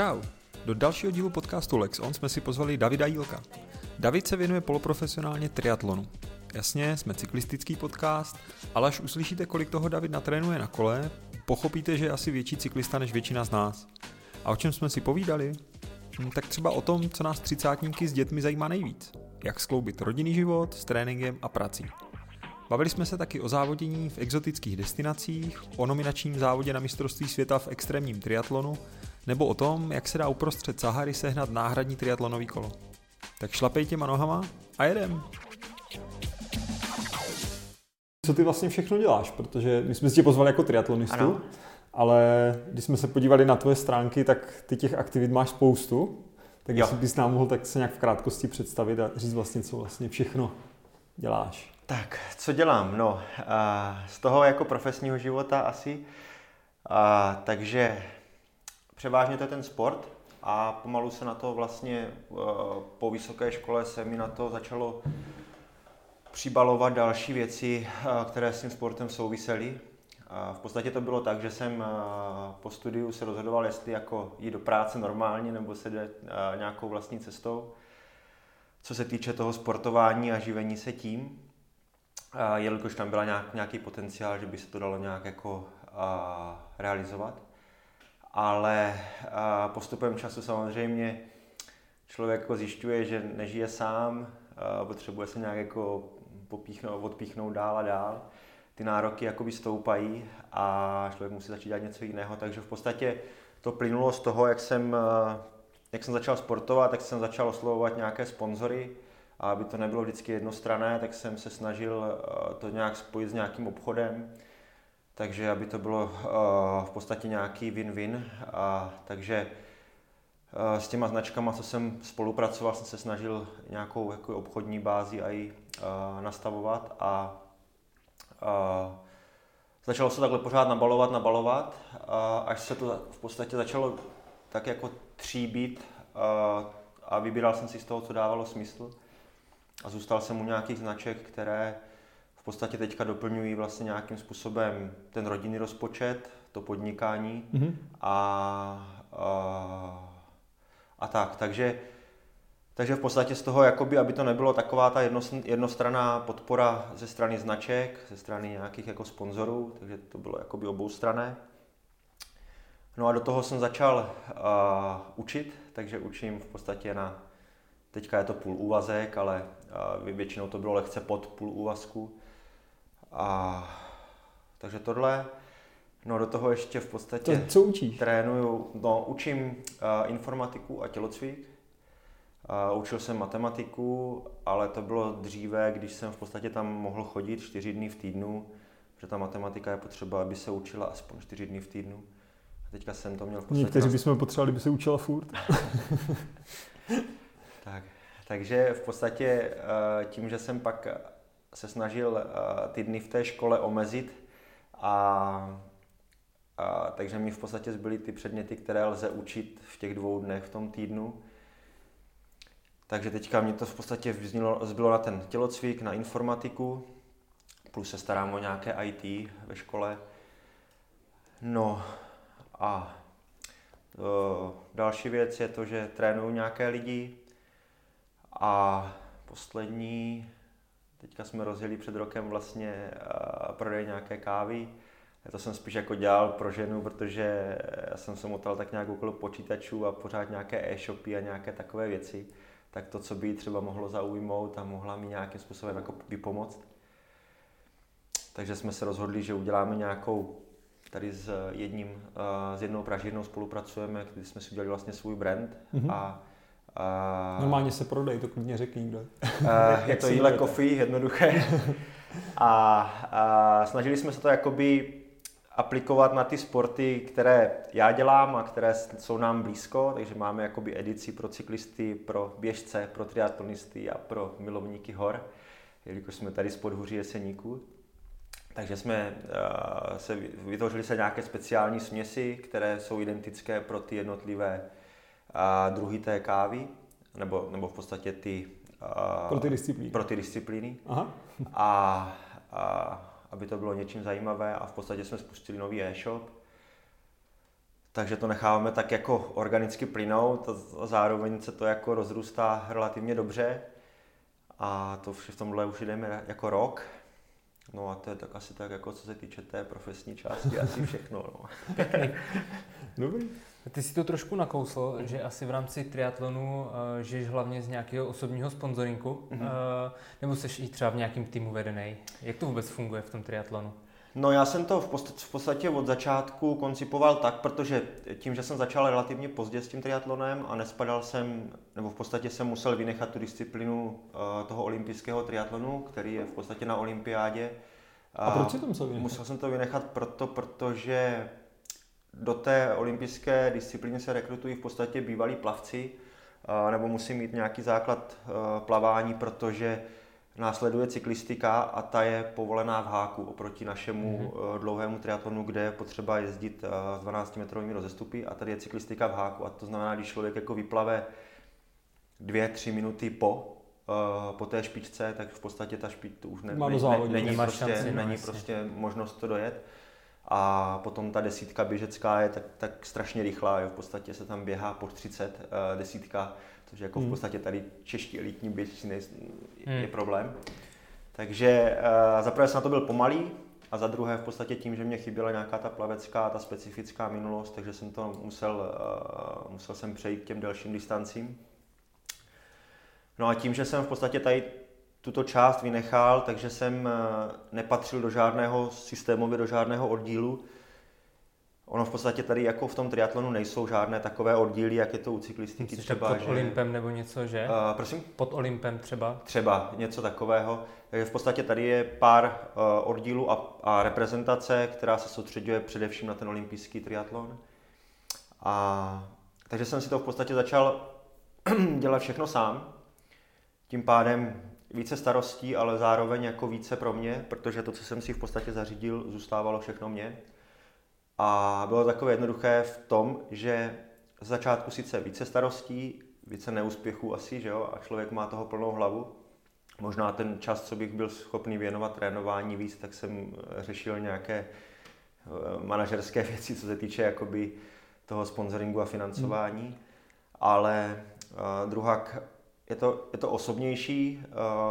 Čau. Do dalšího dílu podcastu Lex On jsme si pozvali Davida Jílka. David se věnuje poloprofesionálně triatlonu. Jasně, jsme cyklistický podcast, ale až uslyšíte, kolik toho David natrénuje na kole, pochopíte, že je asi větší cyklista než většina z nás. A o čem jsme si povídali? Hm, tak třeba o tom, co nás třicátníky s dětmi zajímá nejvíc. Jak skloubit rodinný život s tréninkem a prací. Bavili jsme se taky o závodění v exotických destinacích, o nominačním závodě na mistrovství světa v extrémním triatlonu, nebo o tom, jak se dá uprostřed Sahary sehnat náhradní triatlonový kolo. Tak šlapej těma nohama a jedem! Co ty vlastně všechno děláš? Protože my jsme si tě pozvali jako triatlonistu, ano. ale když jsme se podívali na tvoje stránky, tak ty těch aktivit máš spoustu. Tak jo. jestli bys nám mohl tak se nějak v krátkosti představit a říct vlastně, co vlastně všechno děláš. Tak, co dělám? No, z toho jako profesního života asi. A, takže převážně to je ten sport a pomalu se na to vlastně po vysoké škole se mi na to začalo přibalovat další věci, které s tím sportem souvisely. V podstatě to bylo tak, že jsem po studiu se rozhodoval, jestli jako jít do práce normálně nebo se jde nějakou vlastní cestou, co se týče toho sportování a živení se tím jelikož tam byla nějak, nějaký potenciál, že by se to dalo nějak jako realizovat. Ale postupem času samozřejmě člověk jako zjišťuje, že nežije sám, potřebuje se nějak jako popíchnout, odpíchnout dál a dál. Ty nároky jakoby stoupají a člověk musí začít dělat něco jiného, takže v podstatě to plynulo z toho, jak jsem, jak jsem začal sportovat, tak jsem začal oslovovat nějaké sponzory, a aby to nebylo vždycky jednostrané, tak jsem se snažil to nějak spojit s nějakým obchodem, takže aby to bylo eh, v podstatě nějaký win-win. A, takže eh, s těma značkama, co jsem spolupracoval, jsem se snažil nějakou jako obchodní bázi i nastavovat a, a začalo se takhle pořád nabalovat, nabalovat, a až se to v podstatě začalo tak jako tříbit a, a vybíral jsem si z toho, co dávalo smysl a zůstal jsem u nějakých značek, které podstatě teďka doplňují vlastně nějakým způsobem ten rodinný rozpočet, to podnikání mm-hmm. a, a, a tak. Takže, takže v podstatě z toho, jakoby, aby to nebylo taková ta jednostranná podpora ze strany značek, ze strany nějakých jako sponzorů, takže to bylo jakoby oboustranné. No a do toho jsem začal uh, učit, takže učím v podstatě na Teďka je to půl úvazek, ale většinou to bylo lehce pod půl úvazku. A, takže tohle. No do toho ještě v podstatě to, co učíš? trénuju, no učím uh, informatiku a tělocvik. Uh, učil jsem matematiku, ale to bylo dříve, když jsem v podstatě tam mohl chodit čtyři dny v týdnu, protože ta matematika je potřeba, aby se učila aspoň čtyři dny v týdnu. A teďka jsem to měl v podstatě... Někteří bychom potřebovali, aby se učila furt. Tak, takže v podstatě eh, tím, že jsem pak se snažil eh, ty dny v té škole omezit a, a takže mi v podstatě zbyly ty předměty, které lze učit v těch dvou dnech v tom týdnu. Takže teďka mě to v podstatě zbylo, zbylo na ten tělocvik, na informatiku, plus se starám o nějaké IT ve škole. No a o, eh, další věc je to, že trénuju nějaké lidi, a poslední, teďka jsme rozjeli před rokem vlastně prodej nějaké kávy. Já to jsem spíš jako dělal pro ženu, protože já jsem se motal tak nějak okolo počítačů a pořád nějaké e-shopy a nějaké takové věci. Tak to, co by jí třeba mohlo zaujmout a mohla mi nějakým způsobem jako vypomoct. Takže jsme se rozhodli, že uděláme nějakou, tady s jedním, s jednou pražírnou spolupracujeme, kdy jsme si udělali vlastně svůj brand mm-hmm. a Uh, Normálně se prodej, to klidně řekni kdo. Uh, je to jíle coffee, jednoduché. a, a snažili jsme se to jakoby aplikovat na ty sporty, které já dělám a které jsou nám blízko, takže máme jakoby edici pro cyklisty, pro běžce, pro triatlonisty a pro milovníky hor, jelikož jsme tady z podhuří Jeseníku. Takže jsme uh, se vytvořili se nějaké speciální směsi, které jsou identické pro ty jednotlivé a druhý té kávy, nebo, nebo v podstatě ty, uh, pro ty disciplíny. Pro ty disciplíny. Aha. A, a aby to bylo něčím zajímavé a v podstatě jsme spustili nový e-shop, takže to necháváme tak jako organicky plynout a zároveň se to jako rozrůstá relativně dobře. A to v tomhle už jdeme jako rok. No a to je tak asi tak, jako co se týče té profesní části, asi všechno. No. Dobrý. Ty si to trošku nakousl, že asi v rámci triatlonu uh, žiješ hlavně z nějakého osobního sponzorinku, mm-hmm. uh, nebo jsi i třeba v nějakém týmu vedený. Jak to vůbec funguje v tom triatlonu? No já jsem to v podstatě, v podstatě od začátku koncipoval tak, protože tím, že jsem začal relativně pozdě s tím triatlonem a nespadal jsem, nebo v podstatě jsem musel vynechat tu disciplínu uh, toho olympijského triatlonu, který je v podstatě na olympiádě. A proč jsi to musel vynechat? Musel jsem to vynechat proto, protože do té olympijské disciplíny se rekrutují v podstatě bývalí plavci, nebo musí mít nějaký základ plavání, protože Následuje cyklistika a ta je povolená v háku oproti našemu mm-hmm. dlouhému triatlonu, kde je potřeba jezdit s 12-metrovými rozestupy a tady je cyklistika v háku a to znamená, když člověk jako vyplave dvě, tři minuty po, po té špičce, tak v podstatě ta špič už ne, ne, ne, není, prostě, šanci, není no, prostě možnost to dojet. A potom ta desítka běžecká je tak, tak strašně rychlá, jo. v podstatě se tam běhá po 30 uh, desítka což jako v hmm. podstatě tady čeští elitní běžci je, je hmm. problém. Takže uh, za prvé jsem na to byl pomalý a za druhé v podstatě tím, že mě chyběla nějaká ta plavecká, ta specifická minulost, takže jsem to musel, uh, musel jsem přejít těm delším distancím. No a tím, že jsem v podstatě tady tuto část vynechal, takže jsem uh, nepatřil do žádného systémově, do žádného oddílu, Ono v podstatě tady jako v tom triatlonu nejsou žádné takové oddíly, jak je to u cyklistiky Myslíš třeba. pod že... Olympem nebo něco, že? Uh, prosím? Pod Olympem třeba? Třeba, něco takového. Takže v podstatě tady je pár uh, oddílů a, a reprezentace, která se soustředuje především na ten olympijský triatlon. A, takže jsem si to v podstatě začal dělat všechno sám. Tím pádem více starostí, ale zároveň jako více pro mě, protože to, co jsem si v podstatě zařídil, zůstávalo všechno mě. A bylo takové jednoduché v tom, že z začátku sice více starostí, více neúspěchů asi, že jo, a člověk má toho plnou hlavu. Možná ten čas, co bych byl schopný věnovat trénování víc, tak jsem řešil nějaké eh, manažerské věci, co se týče jakoby toho sponsoringu a financování. Hmm. Ale uh, druhak je to, je to osobnější,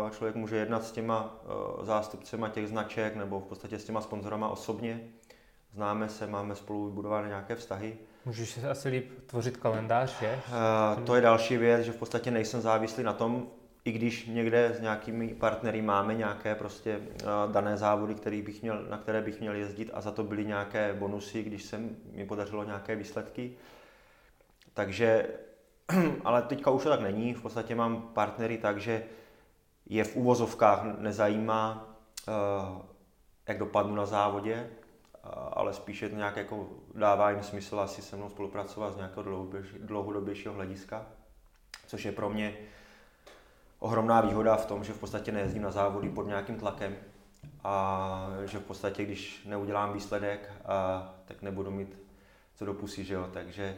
uh, člověk může jednat s těma uh, zástupcema těch značek nebo v podstatě s těma sponzorama osobně známe se, máme spolu vybudované nějaké vztahy. Můžeš si asi líp tvořit kalendář, že? Uh, to je další věc, že v podstatě nejsem závislý na tom, i když někde s nějakými partnery máme nějaké prostě dané závody, který bych měl, na které bych měl jezdit a za to byly nějaké bonusy, když se mi podařilo nějaké výsledky. Takže, ale teďka už to tak není, v podstatě mám partnery tak, že je v úvozovkách nezajímá, uh, jak dopadnu na závodě, ale spíše to nějak jako dává jim smysl asi se mnou spolupracovat z nějakého dlouhodobějšího hlediska, což je pro mě ohromná výhoda v tom, že v podstatě nejezdím na závody pod nějakým tlakem a že v podstatě, když neudělám výsledek, a, tak nebudu mít co do pusy, že jo? takže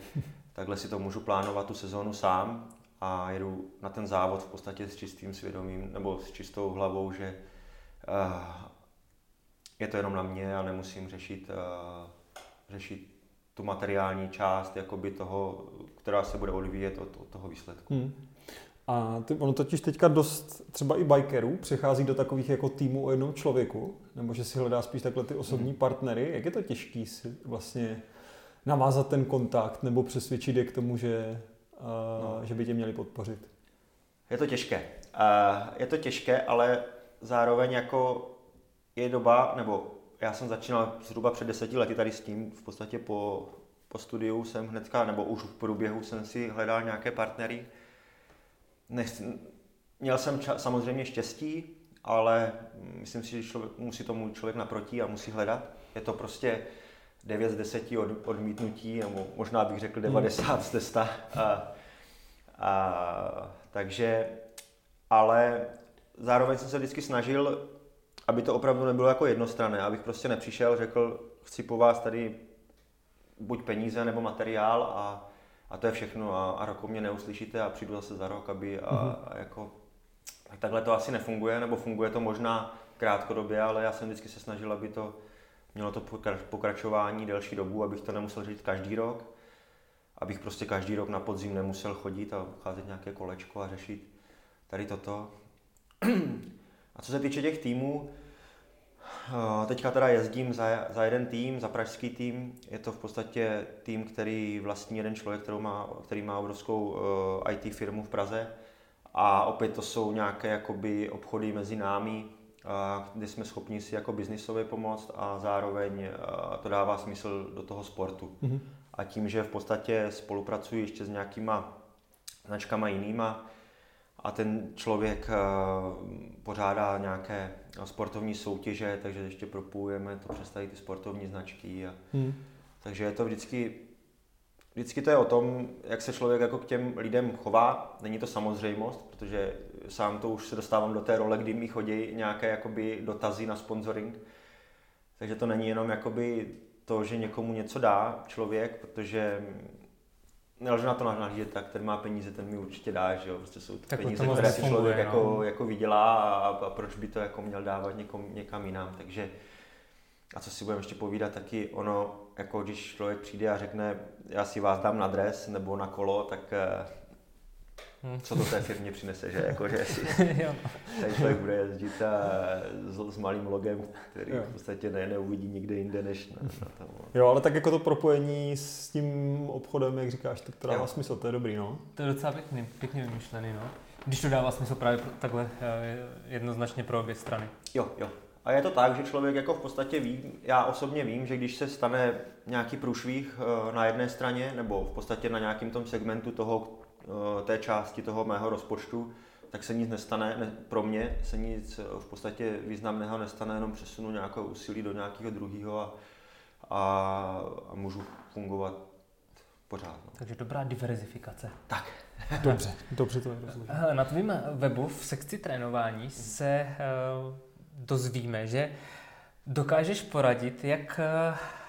takhle si to můžu plánovat tu sezónu sám a jedu na ten závod v podstatě s čistým svědomím nebo s čistou hlavou, že je to jenom na mě a nemusím řešit, uh, řešit tu materiální část jakoby toho, která se bude odvíjet od, od toho výsledku. Hmm. A ty, ono totiž teďka dost třeba i bikerů přechází do takových jako týmů o jednom člověku, nebo že si hledá spíš takhle ty osobní hmm. partnery. Jak je to těžký si vlastně navázat ten kontakt nebo přesvědčit je k tomu, že, uh, no. že by tě měli podpořit? Je to těžké. Uh, je to těžké, ale zároveň jako je doba, nebo já jsem začínal zhruba před deseti lety tady s tím, v podstatě po, po studiu jsem hnedka, nebo už v průběhu jsem si hledal nějaké partnery. Nechci, měl jsem ča, samozřejmě štěstí, ale myslím si, že člověk, musí tomu člověk naproti a musí hledat. Je to prostě 9 z 10 od, odmítnutí, nebo možná bych řekl 90 hmm. z 100. A, a, takže, ale zároveň jsem se vždycky snažil aby to opravdu nebylo jako jednostranné, abych prostě nepřišel, řekl, chci po vás tady buď peníze nebo materiál a, a to je všechno a, a rok mě neuslyšíte a přijdu zase za rok, aby a, mm-hmm. a jako takhle to asi nefunguje, nebo funguje to možná krátkodobě, ale já jsem vždycky se snažil, aby to, mělo to pokračování delší dobu, abych to nemusel říct každý rok, abych prostě každý rok na podzim nemusel chodit a ucházet nějaké kolečko a řešit tady toto. A co se týče těch týmů, eh, teďka teda jezdím za, za jeden tým, za pražský tým. Je to v podstatě tým, který vlastní jeden člověk, který má, který má obrovskou eh, IT firmu v Praze. A opět to jsou nějaké jakoby obchody mezi námi, kde jsme schopni si jako biznisově pomoct a zároveň uh, to dává smysl do toho sportu. Mm-hmm. A tím, že v podstatě spolupracuji ještě s nějakýma značkama jinýma, a ten člověk eh, pořádá nějaké sportovní soutěže, takže ještě propojujeme to přes tady ty sportovní značky. A, hmm. Takže je to vždycky, vždycky to je o tom, jak se člověk jako k těm lidem chová. Není to samozřejmost, protože sám to už se dostávám do té role, kdy mi chodí nějaké jakoby dotazy na sponsoring. Takže to není jenom jakoby to, že někomu něco dá člověk, protože nelze na to nahlížet tak, ten má peníze, ten mi určitě dá, že jo, prostě jsou to tak peníze, které si člověk no. jako, jako vydělá a, a, proč by to jako měl dávat někom, někam jinam, takže a co si budeme ještě povídat, taky ono, jako když člověk přijde a řekne, já si vás dám na dres nebo na kolo, tak eh. Co to té firmě přinese, že? Jako, že si tady člověk bude jezdit a s, s malým logem, který jo. v podstatě ne, neuvidí nikde jinde než na, na tom. Jo, ale tak jako to propojení s tím obchodem, jak říkáš, tak to dává jo. smysl, to je dobrý, no. To je docela pěkný, pěkně vymyšlený, no. Když to dává smysl právě takhle eh, jednoznačně pro obě strany. Jo, jo. A je to tak, že člověk jako v podstatě ví, já osobně vím, že když se stane nějaký průšvih eh, na jedné straně, nebo v podstatě na nějakém tom segmentu toho, té části toho mého rozpočtu, tak se nic nestane, ne, pro mě se nic eh, v podstatě významného nestane, jenom přesunu nějakou úsilí do nějakého druhého a, a, a můžu fungovat pořád. No. Takže dobrá diverzifikace. Tak. Dobře, dobře to je eh, Na tvém webu v sekci trénování se uh, dozvíme, že dokážeš poradit, jak uh, Eh,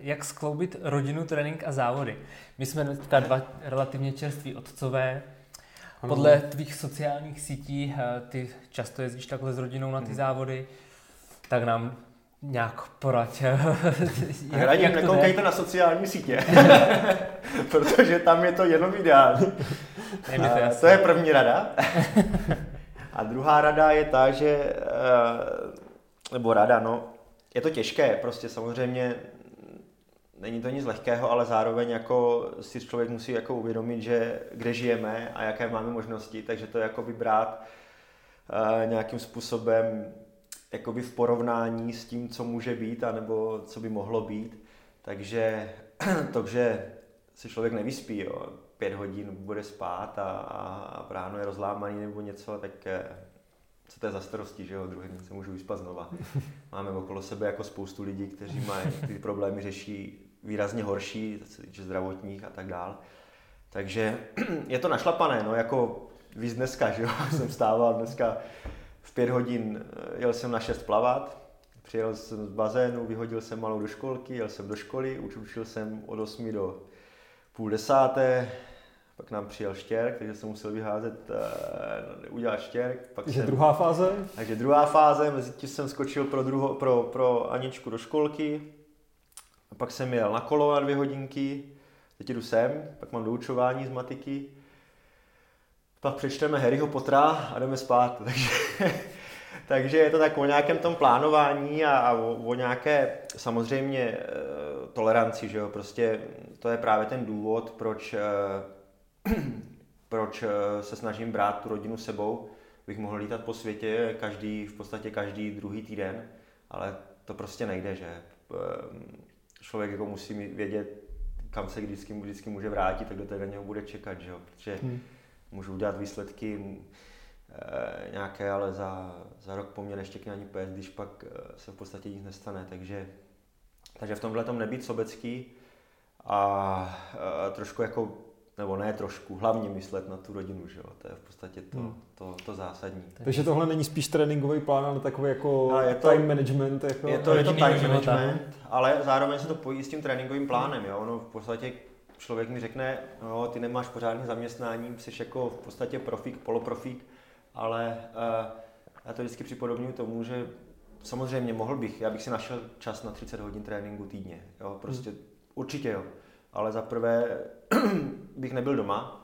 jak skloubit rodinu, trénink a závody. My jsme teďka dva relativně čerství otcové. Podle tvých sociálních sítí, eh, ty často jezdíš takhle s rodinou na ty hmm. závody, tak nám nějak poraď. jak, jak nekoukejte na sociální sítě, protože tam je to jenom ideální. Je to, jasný. to je první rada. a druhá rada je ta, že, eh, nebo rada, no, je to těžké, prostě samozřejmě není to nic lehkého, ale zároveň jako si člověk musí jako uvědomit, že kde žijeme a jaké máme možnosti, takže to jako vybrát uh, nějakým způsobem jakoby v porovnání s tím, co může být, anebo co by mohlo být. Takže to, že si člověk nevyspí, jo, pět hodin bude spát a, a ráno je rozlámaný nebo něco, tak eh, co to je za starosti, že jo, druhý den se můžu vyspat znova. Máme okolo sebe jako spoustu lidí, kteří mají ty problémy řeší výrazně horší, co se týče zdravotních a tak dál. Takže je to našlapané, no jako víc dneska, že jo, jsem stával dneska v pět hodin, eh, jel jsem na šest plavat, přijel jsem z bazénu, vyhodil jsem malou do školky, jel jsem do školy, učil jsem od 8 do půl desáté, pak nám přijel štěrk, takže jsem musel vyházet, uh, udělat štěrk. Pak takže jsem, druhá fáze? Takže druhá fáze, mezi tím jsem skočil pro, druho, pro, pro Aničku do školky, a pak jsem jel na kolo na dvě hodinky, teď jdu sem, pak mám doučování z matiky, pak přečteme Harryho Pottera a jdeme spát. Takže, takže je to tak o nějakém tom plánování a, a o, o nějaké samozřejmě e, toleranci, že jo, prostě to je právě ten důvod, proč, e, proč e, se snažím brát tu rodinu sebou, bych mohl lítat po světě každý, v podstatě každý druhý týden, ale to prostě nejde, že člověk jako musí vědět, kam se vždycky, vždycky může vrátit, tak do té něho bude čekat, že jo? protože hmm. můžu udělat výsledky e, nějaké, ale za, za rok po mně neštěkne ani pes, když pak e, se v podstatě nic nestane, takže, takže v tomhle tom nebýt sobecký a e, trošku jako nebo ne trošku, hlavně myslet na tu rodinu, že jo? to je v podstatě to, hmm. to, to zásadní. Takže tohle není spíš tréninkový plán, ale takový jako no, je to, time management. Jako je to, je to time management, ale zároveň se to pojí s tím tréninkovým plánem. Jo? Ono v podstatě člověk mi řekne, no, ty nemáš pořádný zaměstnání, jsi jako v podstatě profík, poloprofík, ale uh, já to vždycky připodobňuji tomu, že samozřejmě mohl bych, já bych si našel čas na 30 hodin tréninku týdně, jo, prostě hmm. určitě jo. Ale za prvé bych nebyl doma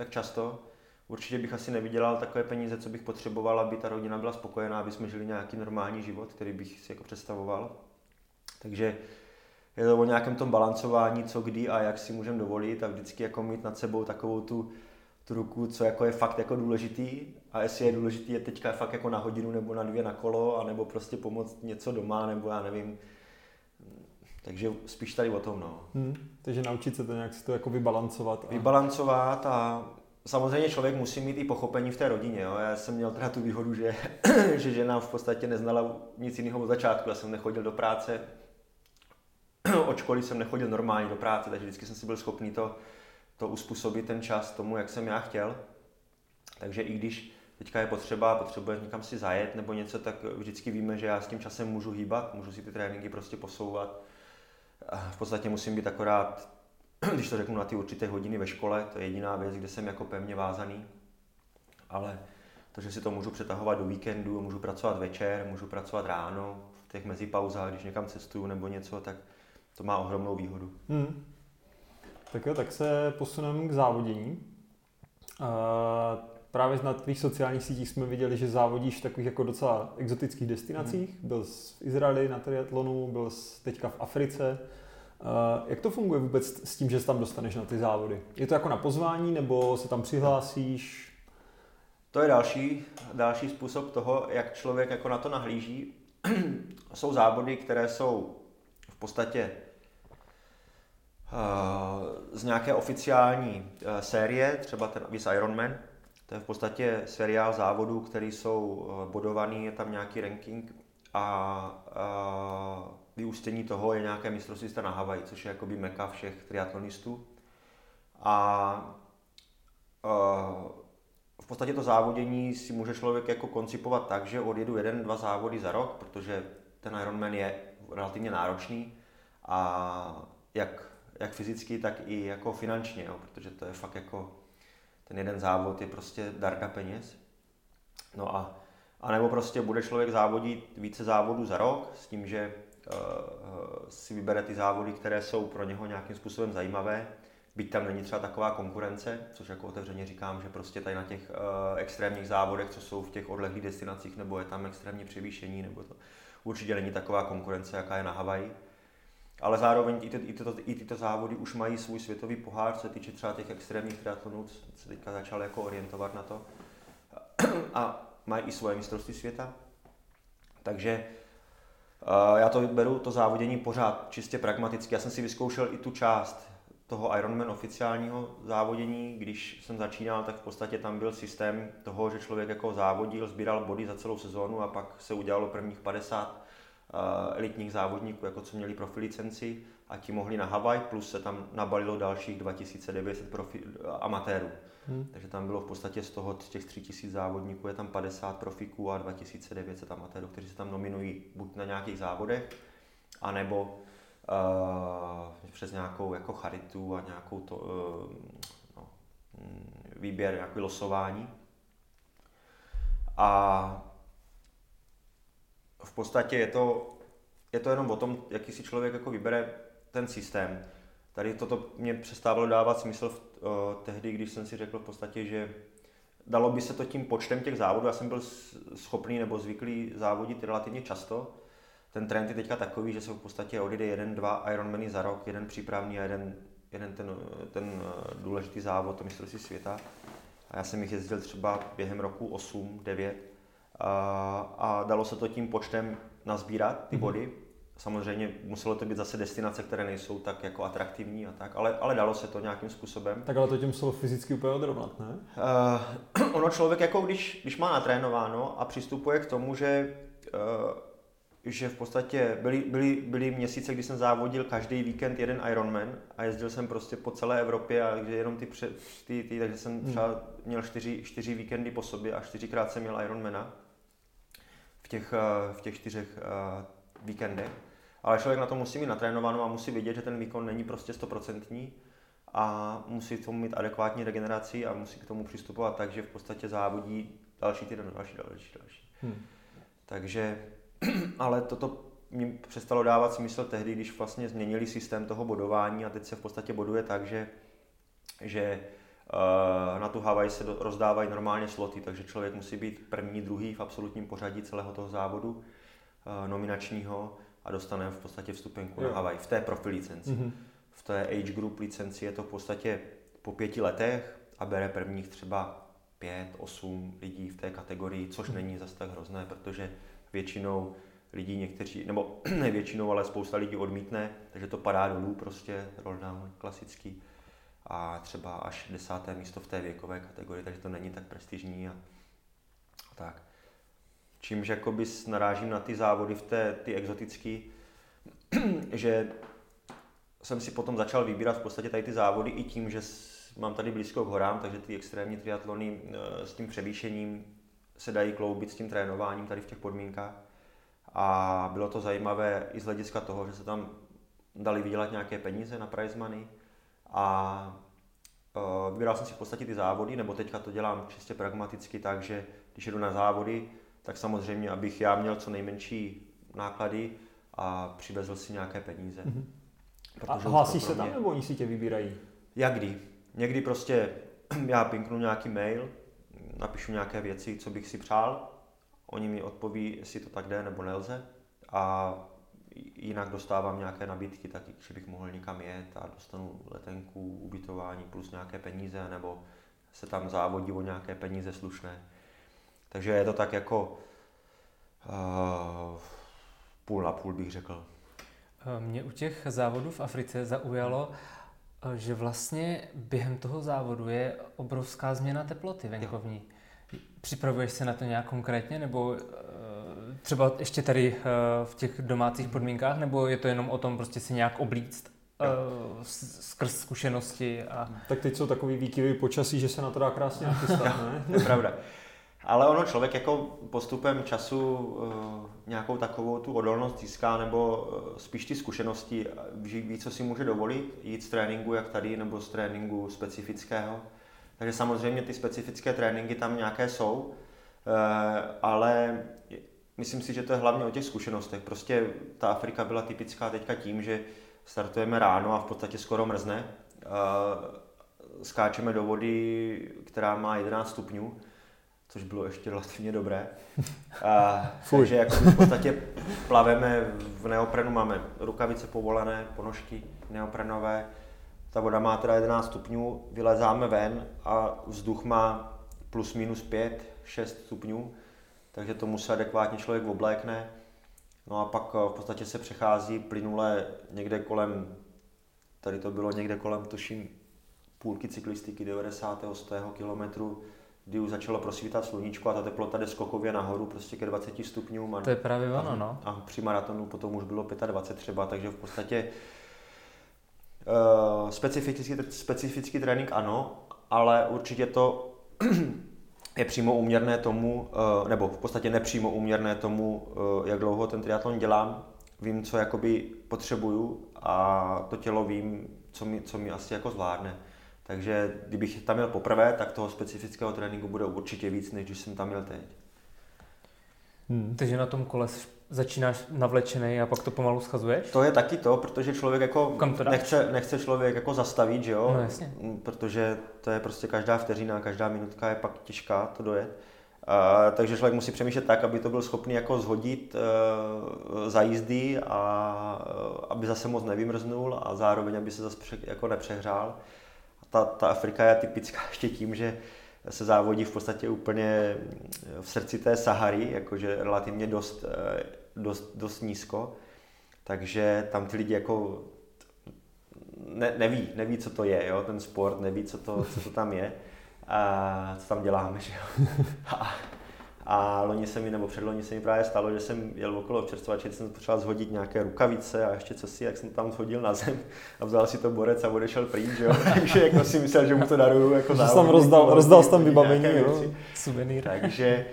tak často, určitě bych asi nevydělal takové peníze, co bych potřeboval, aby ta rodina byla spokojená, aby jsme žili nějaký normální život, který bych si jako představoval. Takže je to o nějakém tom balancování, co kdy a jak si můžeme dovolit a vždycky jako mít nad sebou takovou tu, tu ruku, co jako je fakt jako důležitý a jestli je důležitý je teďka fakt jako na hodinu nebo na dvě na kolo, anebo prostě pomoct něco doma, nebo já nevím. Takže spíš tady o tom, no. Hmm, takže naučit se to nějak si to jako vybalancovat. A... Vybalancovat a samozřejmě člověk musí mít i pochopení v té rodině. Jo. Já jsem měl teda tu výhodu, že, že žena v podstatě neznala nic jiného od začátku. Já jsem nechodil do práce, od školy jsem nechodil normálně do práce, takže vždycky jsem si byl schopný to, to uspůsobit ten čas tomu, jak jsem já chtěl. Takže i když teďka je potřeba, potřebuje někam si zajet nebo něco, tak vždycky víme, že já s tím časem můžu hýbat, můžu si ty tréninky prostě posouvat. V podstatě musím být akorát, když to řeknu na ty určité hodiny ve škole, to je jediná věc, kde jsem jako pevně vázaný. Ale to, že si to můžu přetahovat do víkendu, můžu pracovat večer, můžu pracovat ráno, v těch mezipauzách, když někam cestuju nebo něco, tak to má ohromnou výhodu. Hmm. Tak jo, tak se posuneme k závodění. Uh, právě na tvých sociálních sítích jsme viděli, že závodíš v takových jako docela exotických destinacích. Hmm. Byl jsi v Izraeli na triatlonu, byl jsi teďka v Africe. Uh, jak to funguje vůbec s tím, že se tam dostaneš na ty závody? Je to jako na pozvání, nebo se tam přihlásíš? To je další, další způsob toho, jak člověk jako na to nahlíží. jsou závody, které jsou v podstatě uh, z nějaké oficiální uh, série, třeba ten Avis Ironman, to je v podstatě seriál závodů, které jsou bodovaný, je tam nějaký ranking a uh, vyústění toho je nějaké mistrovství na Havaji, což je jakoby meka všech triatlonistů. A uh, v podstatě to závodění si může člověk jako koncipovat tak, že odjedu jeden, dva závody za rok, protože ten Ironman je relativně náročný a jak, jak fyzicky, tak i jako finančně, jo, protože to je fakt jako ten jeden závod je prostě darka peněz. No a, a nebo prostě bude člověk závodit více závodů za rok s tím, že uh, si vybere ty závody, které jsou pro něho nějakým způsobem zajímavé, byť tam není třeba taková konkurence, což jako otevřeně říkám, že prostě tady na těch uh, extrémních závodech, co jsou v těch odlehlých destinacích, nebo je tam extrémní převýšení, nebo to určitě není taková konkurence, jaká je na Havaji. Ale zároveň i, ty, i, tyto, i tyto závody už mají svůj světový pohár, co se týče třeba těch extrémních triatlonů, se teďka začal jako orientovat na to. A mají i svoje mistrovství světa. Takže já to beru, to závodění pořád čistě pragmaticky. Já jsem si vyzkoušel i tu část toho Ironman oficiálního závodění, když jsem začínal, tak v podstatě tam byl systém toho, že člověk jako závodil, sbíral body za celou sezónu a pak se udělalo prvních 50 uh, elitních závodníků, jako co měli profi licenci a ti mohli na Havaj, plus se tam nabalilo dalších 2900 profi, amatérů. Hmm. Takže tam bylo v podstatě z toho z těch 3000 závodníků je tam 50 profiků a 2900 amatérů, kteří se tam nominují buď na nějakých závodech, anebo uh, přes nějakou jako charitu a nějakou to, uh, no, mm, výběr, nějaké losování. A v podstatě je to, je to jenom o tom, jaký si člověk jako vybere ten systém. Tady toto mě přestávalo dávat smysl v, uh, tehdy, když jsem si řekl v podstatě, že dalo by se to tím počtem těch závodů. Já jsem byl schopný nebo zvyklý závodit relativně často. Ten trend je teďka takový, že se v podstatě odjede jeden, dva Ironmany za rok, jeden přípravný a jeden, jeden ten, ten důležitý závod, to mistrovství světa. A já jsem jich jezdil třeba během roku 8, 9 a, a dalo se to tím počtem nazbírat, ty mhm. body. Mm-hmm. Samozřejmě muselo to být zase destinace, které nejsou tak jako atraktivní a tak, ale, ale dalo se to nějakým způsobem. Tak ale to tím muselo fyzicky úplně odrovnat, ne? Uh, ono člověk jako když, když má natrénováno a přistupuje k tomu, že uh, že v podstatě byly, byly, byly měsíce, kdy jsem závodil každý víkend jeden Ironman a jezdil jsem prostě po celé Evropě a kde jenom ty, pře, ty, ty takže jsem hmm. třeba měl čtyři, čtyři víkendy po sobě a čtyřikrát jsem měl Ironmana v těch, eh, v těch čtyřech uh, víkendech. Ale člověk na to musí mít natrénováno a musí vidět, že ten výkon není prostě stoprocentní a musí k tomu mít adekvátní regeneraci a musí k tomu přistupovat tak, že v podstatě závodí další týden, další, další, další. Hmm. Takže ale toto mi přestalo dávat smysl tehdy, když vlastně změnili systém toho bodování a teď se v podstatě boduje tak, že, že na tu Havaj se rozdávají normálně sloty, takže člověk musí být první, druhý v absolutním pořadí celého toho závodu nominačního a dostane v podstatě vstupenku jo. na Havaj v té profi licenci. Mm-hmm. V té age group licenci je to v podstatě po pěti letech a bere prvních třeba pět, osm lidí v té kategorii, což mm-hmm. není zase tak hrozné, protože většinou lidí někteří, nebo ne většinou, ale spousta lidí odmítne, takže to padá dolů prostě, rolldown klasický a třeba až desáté místo v té věkové kategorii, takže to není tak prestižní a, a tak. Čímž jakoby narážím na ty závody v té, ty exotické, že jsem si potom začal vybírat v podstatě tady ty závody i tím, že mám tady blízko k horám, takže ty extrémní triatlony eh, s tím převýšením se dají kloubit s tím trénováním tady v těch podmínkách. A bylo to zajímavé i z hlediska toho, že se tam dali vydělat nějaké peníze na prize money a uh, vybíral jsem si v podstatě ty závody, nebo teďka to dělám čistě pragmaticky tak, že když jedu na závody, tak samozřejmě, abych já měl co nejmenší náklady a přivezl si nějaké peníze. Mm-hmm. a hlásíš se tam, nebo oni si tě vybírají? Jak kdy. Někdy prostě já pinknu nějaký mail, napíšu nějaké věci, co bych si přál, oni mi odpoví, jestli to tak jde nebo nelze a jinak dostávám nějaké nabídky, tak že bych mohl někam jet a dostanu letenku, ubytování plus nějaké peníze, nebo se tam závodí o nějaké peníze slušné. Takže je to tak jako uh, půl na půl bych řekl. Mě u těch závodů v Africe zaujalo, eh, že vlastně během toho závodu je obrovská změna teploty venkovní. Jo. Připravuješ se na to nějak konkrétně, nebo eh, třeba ještě tady v těch domácích podmínkách, nebo je to jenom o tom prostě si nějak oblíct skrz zkušenosti? A... Tak teď jsou takový výkyvy počasí, že se na to dá krásně nachystat, ne? to je pravda. Ale ono člověk jako postupem času uh, nějakou takovou tu odolnost získá, nebo uh, spíš ty zkušenosti, ví, co si může dovolit, jít z tréninku jak tady, nebo z tréninku specifického. Takže samozřejmě ty specifické tréninky tam nějaké jsou, uh, ale myslím si, že to je hlavně o těch zkušenostech. Prostě ta Afrika byla typická teďka tím, že startujeme ráno a v podstatě skoro mrzne. Skáčeme do vody, která má 11 stupňů což bylo ještě relativně dobré. A, takže jako v podstatě plaveme v neoprenu, máme rukavice povolené, ponožky neoprenové, ta voda má teda 11 stupňů, vylezáme ven a vzduch má plus minus 5, 6 stupňů, takže tomu se adekvátně člověk oblékne. No a pak eh, v podstatě se přechází plynule někde kolem, tady to bylo někde kolem, tuším, půlky cyklistiky 90. 100 kilometru, kdy už začalo prosvítat sluníčko a ta teplota jde skokově nahoru prostě ke 20 stupňům. A, to je právě ono, no. A při maratonu potom už bylo 25 třeba, takže v podstatě uh, specifický, specifický trénink ano, ale určitě to je přímo uměrné tomu, uh, nebo v podstatě nepřímo uměrné tomu, uh, jak dlouho ten triatlon dělám. Vím, co jakoby potřebuju a to tělo vím, co mi, co mi asi jako zvládne. Takže kdybych tam měl poprvé, tak toho specifického tréninku bude určitě víc, než když jsem tam měl teď. Hmm. Takže na tom kole začínáš navlečený a pak to pomalu schazuješ? To je taky to, protože člověk jako nechce, nechce člověk jako zastavit, že jo? No, jasně. Hmm, protože to je prostě každá vteřina, každá minutka je pak těžká to dojet. Uh, takže člověk musí přemýšlet tak, aby to byl schopný jako zhodit uh, za jízdy a uh, aby zase moc nevymrznul a zároveň, aby se zase pře, jako nepřehrál ta, ta Afrika je typická ještě tím, že se závodí v podstatě úplně v srdci té Sahary, jakože relativně dost, eh, dost, dost nízko. Takže tam ty lidi jako ne, neví, neví, co to je, jo, ten sport, neví, co to, co to tam je a co tam děláme, že jo. A, a loni se mi, nebo předloni se mi právě stalo, že jsem jel okolo občerstvače, jsem potřeboval zhodit nějaké rukavice a ještě co si, jak jsem tam zhodil na zem a vzal si to borec a odešel pryč, jo. Takže jako si myslel, že mu to daruju jako závod. tam rozdal, rozdal tam vybavení, jo. Suvenýr. Takže,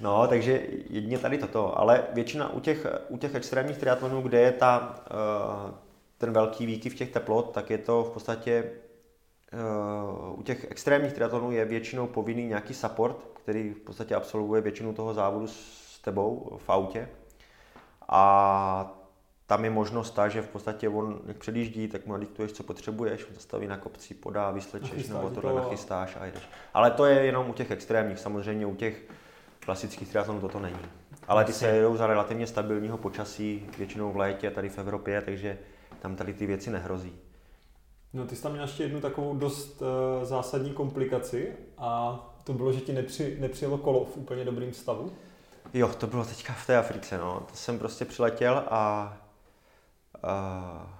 no, takže jedině tady toto, ale většina u těch, u těch extrémních triatlonů, kde je ta, uh, ten velký výkyv těch teplot, tak je to v podstatě uh, u těch extrémních triatlonů je většinou povinný nějaký support, který v podstatě absolvuje většinu toho závodu s tebou v autě. A tam je možnost ta, že v podstatě on, jak předjíždí, tak mu nadiktuješ, co potřebuješ, on zastaví na kopci, podá, vyslečeš nebo tohle to... nachystáš a jdeš. Ale to je jenom u těch extrémních, samozřejmě u těch klasických triatlonů toto není. Ale ty se jedou za relativně stabilního počasí, většinou v létě tady v Evropě, takže tam tady ty věci nehrozí. No ty jsi tam měl ještě jednu takovou dost uh, zásadní komplikaci a to bylo, že ti nepři, nepřijelo kolo v úplně dobrým stavu? Jo, to bylo teďka v té Africe, no. To jsem prostě přiletěl a... a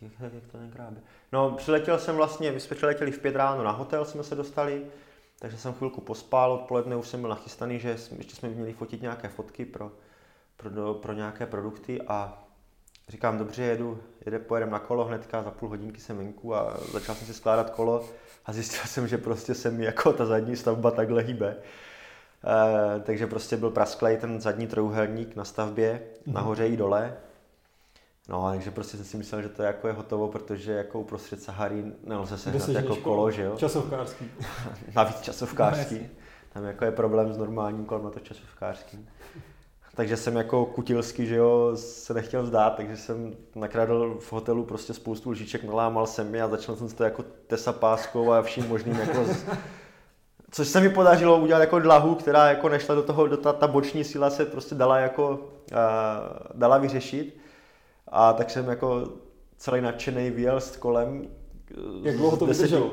jak, to negrábe? No, přiletěl jsem vlastně, my jsme přiletěli v pět ráno na hotel, jsme se dostali, takže jsem chvilku pospál, odpoledne už jsem byl nachystaný, že ještě jsme měli fotit nějaké fotky pro, pro, pro nějaké produkty a říkám, dobře, jedu, jede, pojedem na kolo hnedka, za půl hodinky jsem venku a začal jsem si skládat kolo a zjistil jsem, že prostě se mi jako ta zadní stavba takhle hýbe. E, takže prostě byl prasklej ten zadní trouhelník na stavbě, mm-hmm. nahoře i dole. No, takže prostě jsem si myslel, že to jako je hotovo, protože jako uprostřed Sahary nelze se hned jako kolo, že jo? Časovkářský. Navíc časovkářský. No, Tam jako je problém s normálním kolem to časovkářským takže jsem jako kutilský, že jo, se nechtěl vzdát, takže jsem nakradl v hotelu prostě spoustu lžiček, nalámal jsem je a začal jsem to jako tesa páskou a vším možným jako z... Což se mi podařilo udělat jako dlahu, která jako nešla do toho, do ta, ta boční síla se prostě dala jako, uh, dala vyřešit. A tak jsem jako celý nadšený vyjel s kolem. Jak dlouho to vydrželo?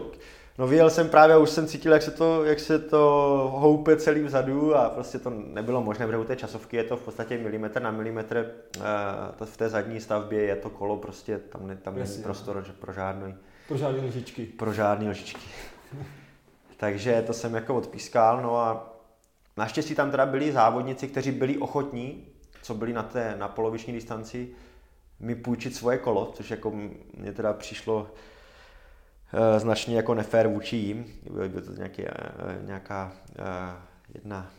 No vyjel jsem právě a už jsem cítil, jak se to, jak se to houpe celý vzadu a prostě to nebylo možné, protože u té časovky je to v podstatě milimetr na milimetr, uh, v té zadní stavbě je to kolo, prostě tam, ne, tam není prostor že pro žádný. Pro žádné lžičky. Pro žádné lžičky. Takže to jsem jako odpískal, no a naštěstí tam teda byli závodníci, kteří byli ochotní, co byli na té na poloviční distanci, mi půjčit svoje kolo, což jako mě teda přišlo Eh, značně jako nefér vůči jim. Byl to nějaký, eh, nějaká eh, jedna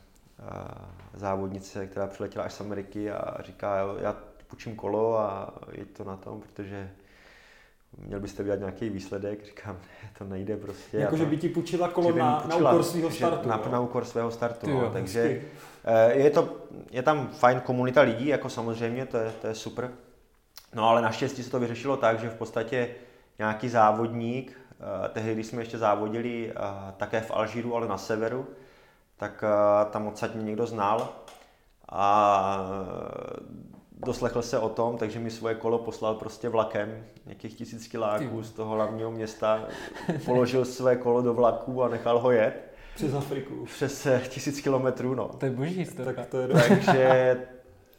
závodnice, která přiletěla až z Ameriky a říká, já půjčím kolo a je to na tom, protože měl byste udělat nějaký výsledek, říkám, ne, to nejde prostě. Jako, že by ti půjčila kolo na, na úkor svého startu. Na, na úkor svého startu, Ty, no, jo, takže je, to, je tam fajn komunita lidí, jako samozřejmě, to je, to je super. No ale naštěstí se to vyřešilo tak, že v podstatě nějaký závodník, eh, tehdy, když jsme ještě závodili eh, také v Alžíru, ale na severu, tak eh, tam odsaď mě někdo znal a doslechl se o tom, takže mi svoje kolo poslal prostě vlakem, nějakých tisíc kiláků z toho hlavního města, položil své kolo do vlaku a nechal ho jet. Přes Afriku. Přes tisíc kilometrů, no. To je boží Tak to je takže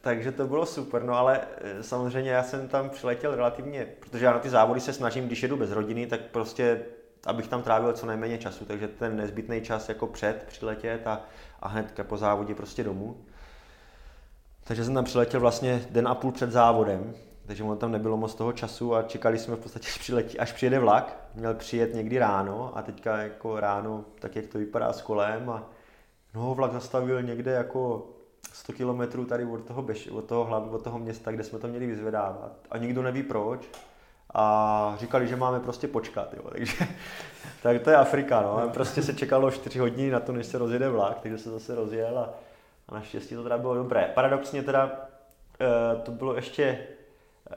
takže to bylo super, no ale eh, samozřejmě já jsem tam přiletěl relativně, protože já na ty závody se snažím, když jedu bez rodiny, tak prostě abych tam trávil co nejméně času, takže ten nezbytný čas jako před přiletět a, a hned po závodě prostě domů. Takže jsem tam přiletěl vlastně den a půl před závodem, takže ono tam nebylo moc toho času a čekali jsme v podstatě, až, přiletí, až přijede vlak. Měl přijet někdy ráno a teďka jako ráno, tak jak to vypadá s kolem a no vlak zastavil někde jako 100 kilometrů tady od toho, Beš, od, toho hlav, od toho města, kde jsme to měli vyzvedávat. A nikdo neví proč. A říkali, že máme prostě počkat. Jo. Takže tak to je Afrika. No. Prostě se čekalo 4 hodiny na to, než se rozjede vlak, takže se zase rozjel a, a naštěstí to teda bylo dobré. Paradoxně teda e, to bylo ještě,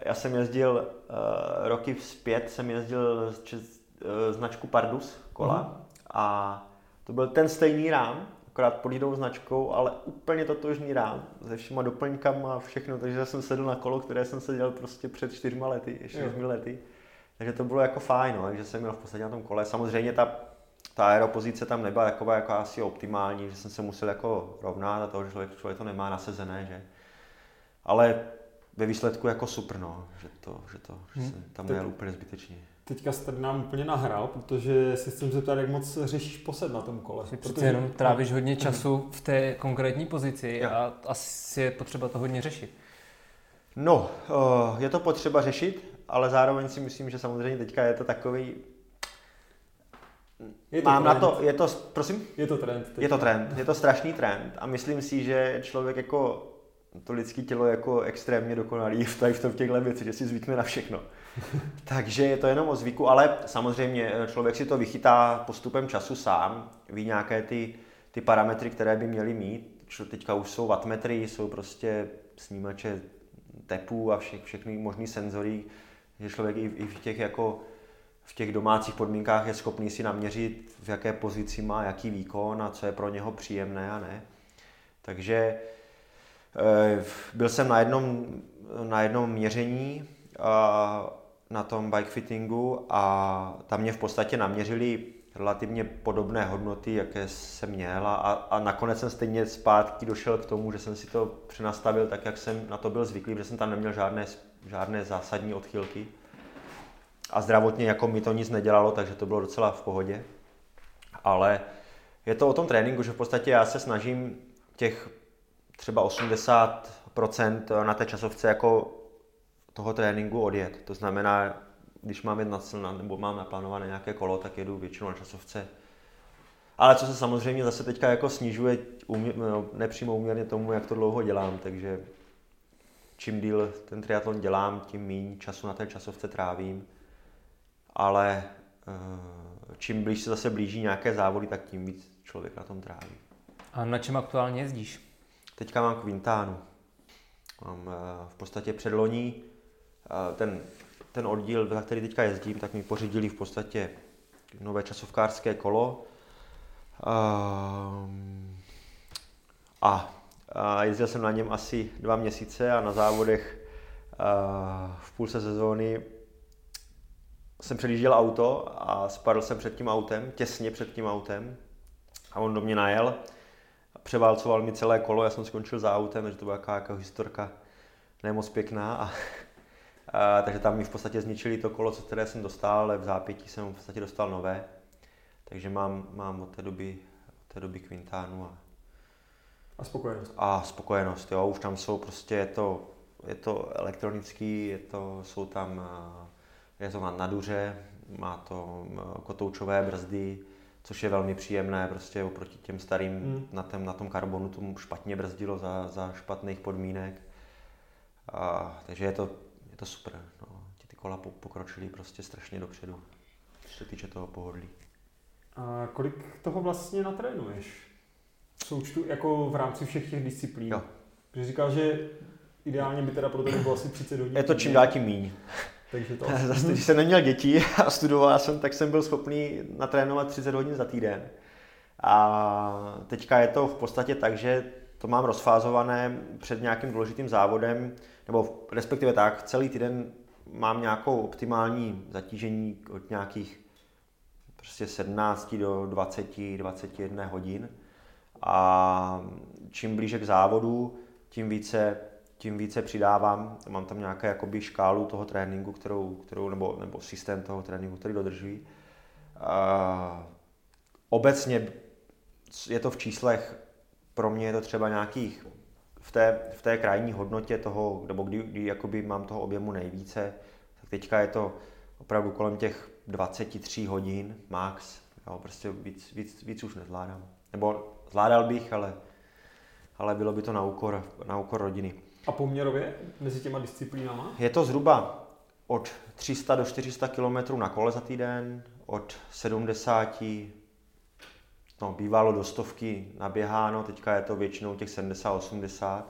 já jsem jezdil e, roky zpět, jsem jezdil čes, e, značku Pardus kola mm. a to byl ten stejný rám, akorát pod jinou značkou, ale úplně totožný rám, se všema doplňkama a všechno, takže jsem sedl na kolo, které jsem seděl prostě před čtyřma lety, čtyřmi lety. Takže to bylo jako fajn, no, takže jsem měl v podstatě na tom kole. Samozřejmě ta, ta aeropozice tam nebyla taková jako asi optimální, že jsem se musel jako rovnat a toho, že člověk, člověk to nemá nasezené, že. Ale ve výsledku jako super, no, že to, že to, že hmm. jsem tam měl úplně zbytečně teďka jste nám úplně nahrál, protože si chci zeptat, jak moc řešíš posed na tom kole. Protože protože jenom trávíš hodně času v té konkrétní pozici a asi je potřeba to hodně řešit. No, eh, je to potřeba řešit, ale zároveň si myslím, že samozřejmě teďka je to takový je to Mám trend. na to, je to, prosím? Je to trend. Teďka. Je to trend, je to strašný trend a myslím si, že člověk jako, to lidské tělo je jako extrémně dokonalý v, tady v těchto věcech, že si zvykne na všechno. Takže je to jenom o zvyku, ale samozřejmě eh, člověk si to vychytá postupem času sám, ví nějaké ty, ty parametry, které by měly mít. teďka už jsou wattmetry, jsou prostě snímače tepů a vše, všechny možný senzory, že člověk i, i v těch jako v těch domácích podmínkách je schopný si naměřit, v jaké pozici má jaký výkon a co je pro něho příjemné a ne. Takže eh, byl jsem na jednom, na jednom měření na tom bike fittingu a tam mě v podstatě naměřili relativně podobné hodnoty, jaké jsem měl a, a nakonec jsem stejně zpátky došel k tomu, že jsem si to přenastavil tak, jak jsem na to byl zvyklý, protože jsem tam neměl žádné, žádné zásadní odchylky a zdravotně jako mi to nic nedělalo, takže to bylo docela v pohodě. Ale je to o tom tréninku, že v podstatě já se snažím těch třeba 80% na té časovce jako toho tréninku odjet. To znamená, když mám jedna silna nebo mám naplánované nějaké kolo, tak jedu většinou na časovce. Ale co se samozřejmě zase teďka jako snižuje umě, no, nepřímo uměrně tomu, jak to dlouho dělám, takže čím díl ten triatlon dělám, tím méně času na té časovce trávím. Ale eh, čím blíž se zase blíží nějaké závody, tak tím víc člověk na tom tráví. A na čem aktuálně jezdíš? Teďka mám Quintánu. Mám eh, v podstatě předloní ten ten oddíl, za který teďka jezdím, tak mi pořídili v podstatě nové časovkářské kolo. Ehm, a, a jezdil jsem na něm asi dva měsíce a na závodech v půlce sezóny jsem předjížděl auto a spadl jsem před tím autem, těsně před tím autem a on do mě najel. Převálcoval mi celé kolo, já jsem skončil za autem, takže to byla jaká jako historka nemoc pěkná a a, takže tam mi v podstatě zničili to kolo, co které jsem dostal, ale v zápětí jsem v podstatě dostal nové. Takže mám, mám od té doby, od té doby Quintánu a, a spokojenost. A spokojenost, jo, už tam jsou prostě, je to, je to elektronický, je to, jsou tam, je to na, na duře, má to kotoučové brzdy, což je velmi příjemné, prostě oproti těm starým hmm. na, tém, na tom karbonu tomu špatně brzdilo za, za špatných podmínek. A, takže je to to super. No. Ti ty kola pokročily prostě strašně dopředu, co se týče toho pohodlí. A kolik toho vlastně natrénuješ? V součtu, jako v rámci všech těch disciplín? Jo. Protože říkal, že ideálně by teda pro tebe bylo asi 30 hodin. Je to čím dál tím míň. Takže to... Zase, když jsem neměl děti a studoval jsem, tak jsem byl schopný natrénovat 30 hodin za týden. A teďka je to v podstatě tak, že to mám rozfázované před nějakým důležitým závodem, nebo respektive tak, celý týden mám nějakou optimální zatížení od nějakých prostě 17 do 20, 21 hodin. A čím blíže k závodu, tím více, tím více přidávám. Mám tam nějaké jakoby škálu toho tréninku, kterou, kterou, nebo, nebo systém toho tréninku, který dodržují. A obecně je to v číslech, pro mě je to třeba nějakých v té, v té krajní hodnotě toho, nebo kdy, kdy jakoby mám toho objemu nejvíce, tak teďka je to opravdu kolem těch 23 hodin max, jo, prostě víc, víc, víc už nezvládám. Nebo zvládal bych, ale, ale bylo by to na úkor, na úkor rodiny. A poměrově mezi těma disciplínama? Je to zhruba od 300 do 400 km na kole za týden, od 70 no, bývalo do stovky naběháno, teďka je to většinou těch 70-80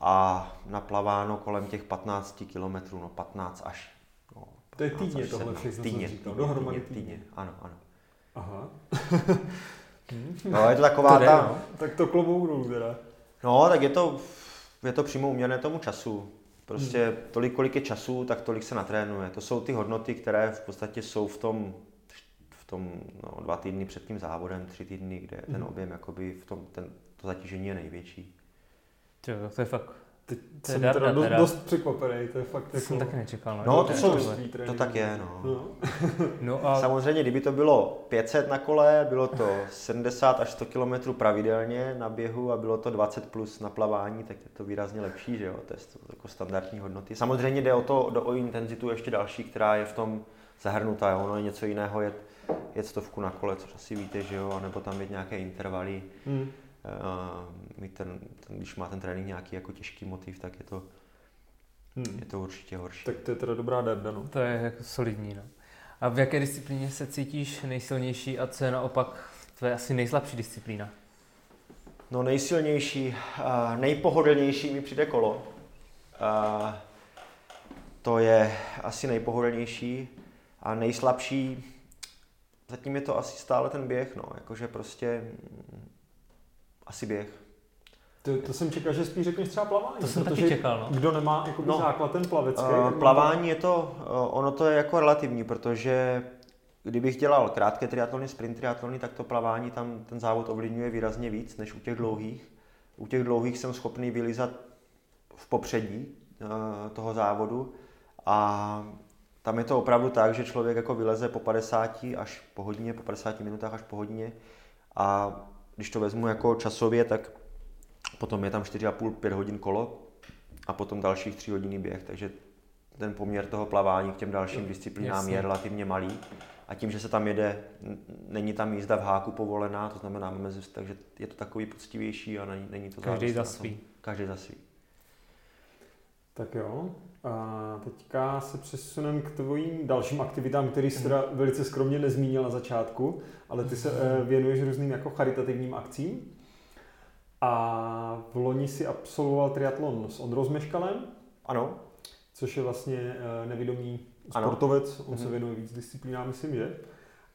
a naplaváno kolem těch 15 km, no 15 až. No, 15 to je týdně tohle všechno, týdně, týdně, dohromady týdně, týdně, ano, ano. Aha. no, je to taková to ta... No. Tak to klobouk dolů teda. No, tak je to, je to přímo uměrné tomu času. Prostě hmm. tolik, kolik je času, tak tolik se natrénuje. To jsou ty hodnoty, které v podstatě jsou v tom tom no, dva týdny před tím závodem, tři týdny, kde mm. ten mhm. objem jakoby v tom, ten, to zatížení je největší. Jo, to je fakt Teď to jsem teda dost, dost překvapený, to je fakt to jako... jsem taky nečekal. No, no to, jsou, to, to tak je, no. no. no a... Samozřejmě, kdyby to bylo 500 na kole, bylo to 70 až 100 km pravidelně na běhu a bylo to 20 plus na plavání, tak je to výrazně lepší, že jo, to je jako standardní hodnoty. Samozřejmě jde o to, do, o intenzitu ještě další, která je v tom zahrnutá, jo. ono je něco jiného jet jet stovku na kole, což asi víte, že jo, nebo tam mít nějaké intervaly. Hmm. Uh, ten, ten, když má ten trénink nějaký jako těžký motiv, tak je to, hmm. je to určitě horší. Tak to je teda dobrá darda, no. To je jako solidní, no. A v jaké disciplíně se cítíš nejsilnější a co je naopak tvoje asi nejslabší disciplína? No nejsilnější, uh, nejpohodlnější mi přijde kolo. Uh, to je asi nejpohodlnější a nejslabší, zatím je to asi stále ten běh, no, jakože prostě mm, asi běh. To, to jsem čekal, že spíš řekneš třeba plavání. To jsem taky čekal, no. Kdo nemá jakoby No. základ ten plavecký. Uh, tak plavání je to, uh, ono to je jako relativní, protože kdybych dělal krátké triatlony, sprint triatlony, tak to plavání tam ten závod ovlivňuje výrazně víc než u těch dlouhých. U těch dlouhých jsem schopný vylizat v popředí uh, toho závodu a tam je to opravdu tak, že člověk jako vyleze po 50 až po hodině, po 50 minutách až po hodině a když to vezmu jako časově, tak potom je tam 4,5-5 hodin kolo a potom dalších 3 hodiny běh, takže ten poměr toho plavání k těm dalším disciplínám Jasně. je relativně malý. A tím, že se tam jede, není tam jízda v háku povolená, to znamená mezi, takže je to takový poctivější a není, není to Každý za svý. Každý za svý. Tak jo. A teďka se přesuneme k tvojím dalším aktivitám, který jsi teda velice skromně nezmínil na začátku, ale ty se eh, věnuješ různým jako charitativním akcím. A v loni si absolvoval triatlon s Ondrou Zmeškalem, Ano, což je vlastně eh, nevědomý Ano. sportovec, on se Mhm. věnuje víc disciplínám, myslím, že?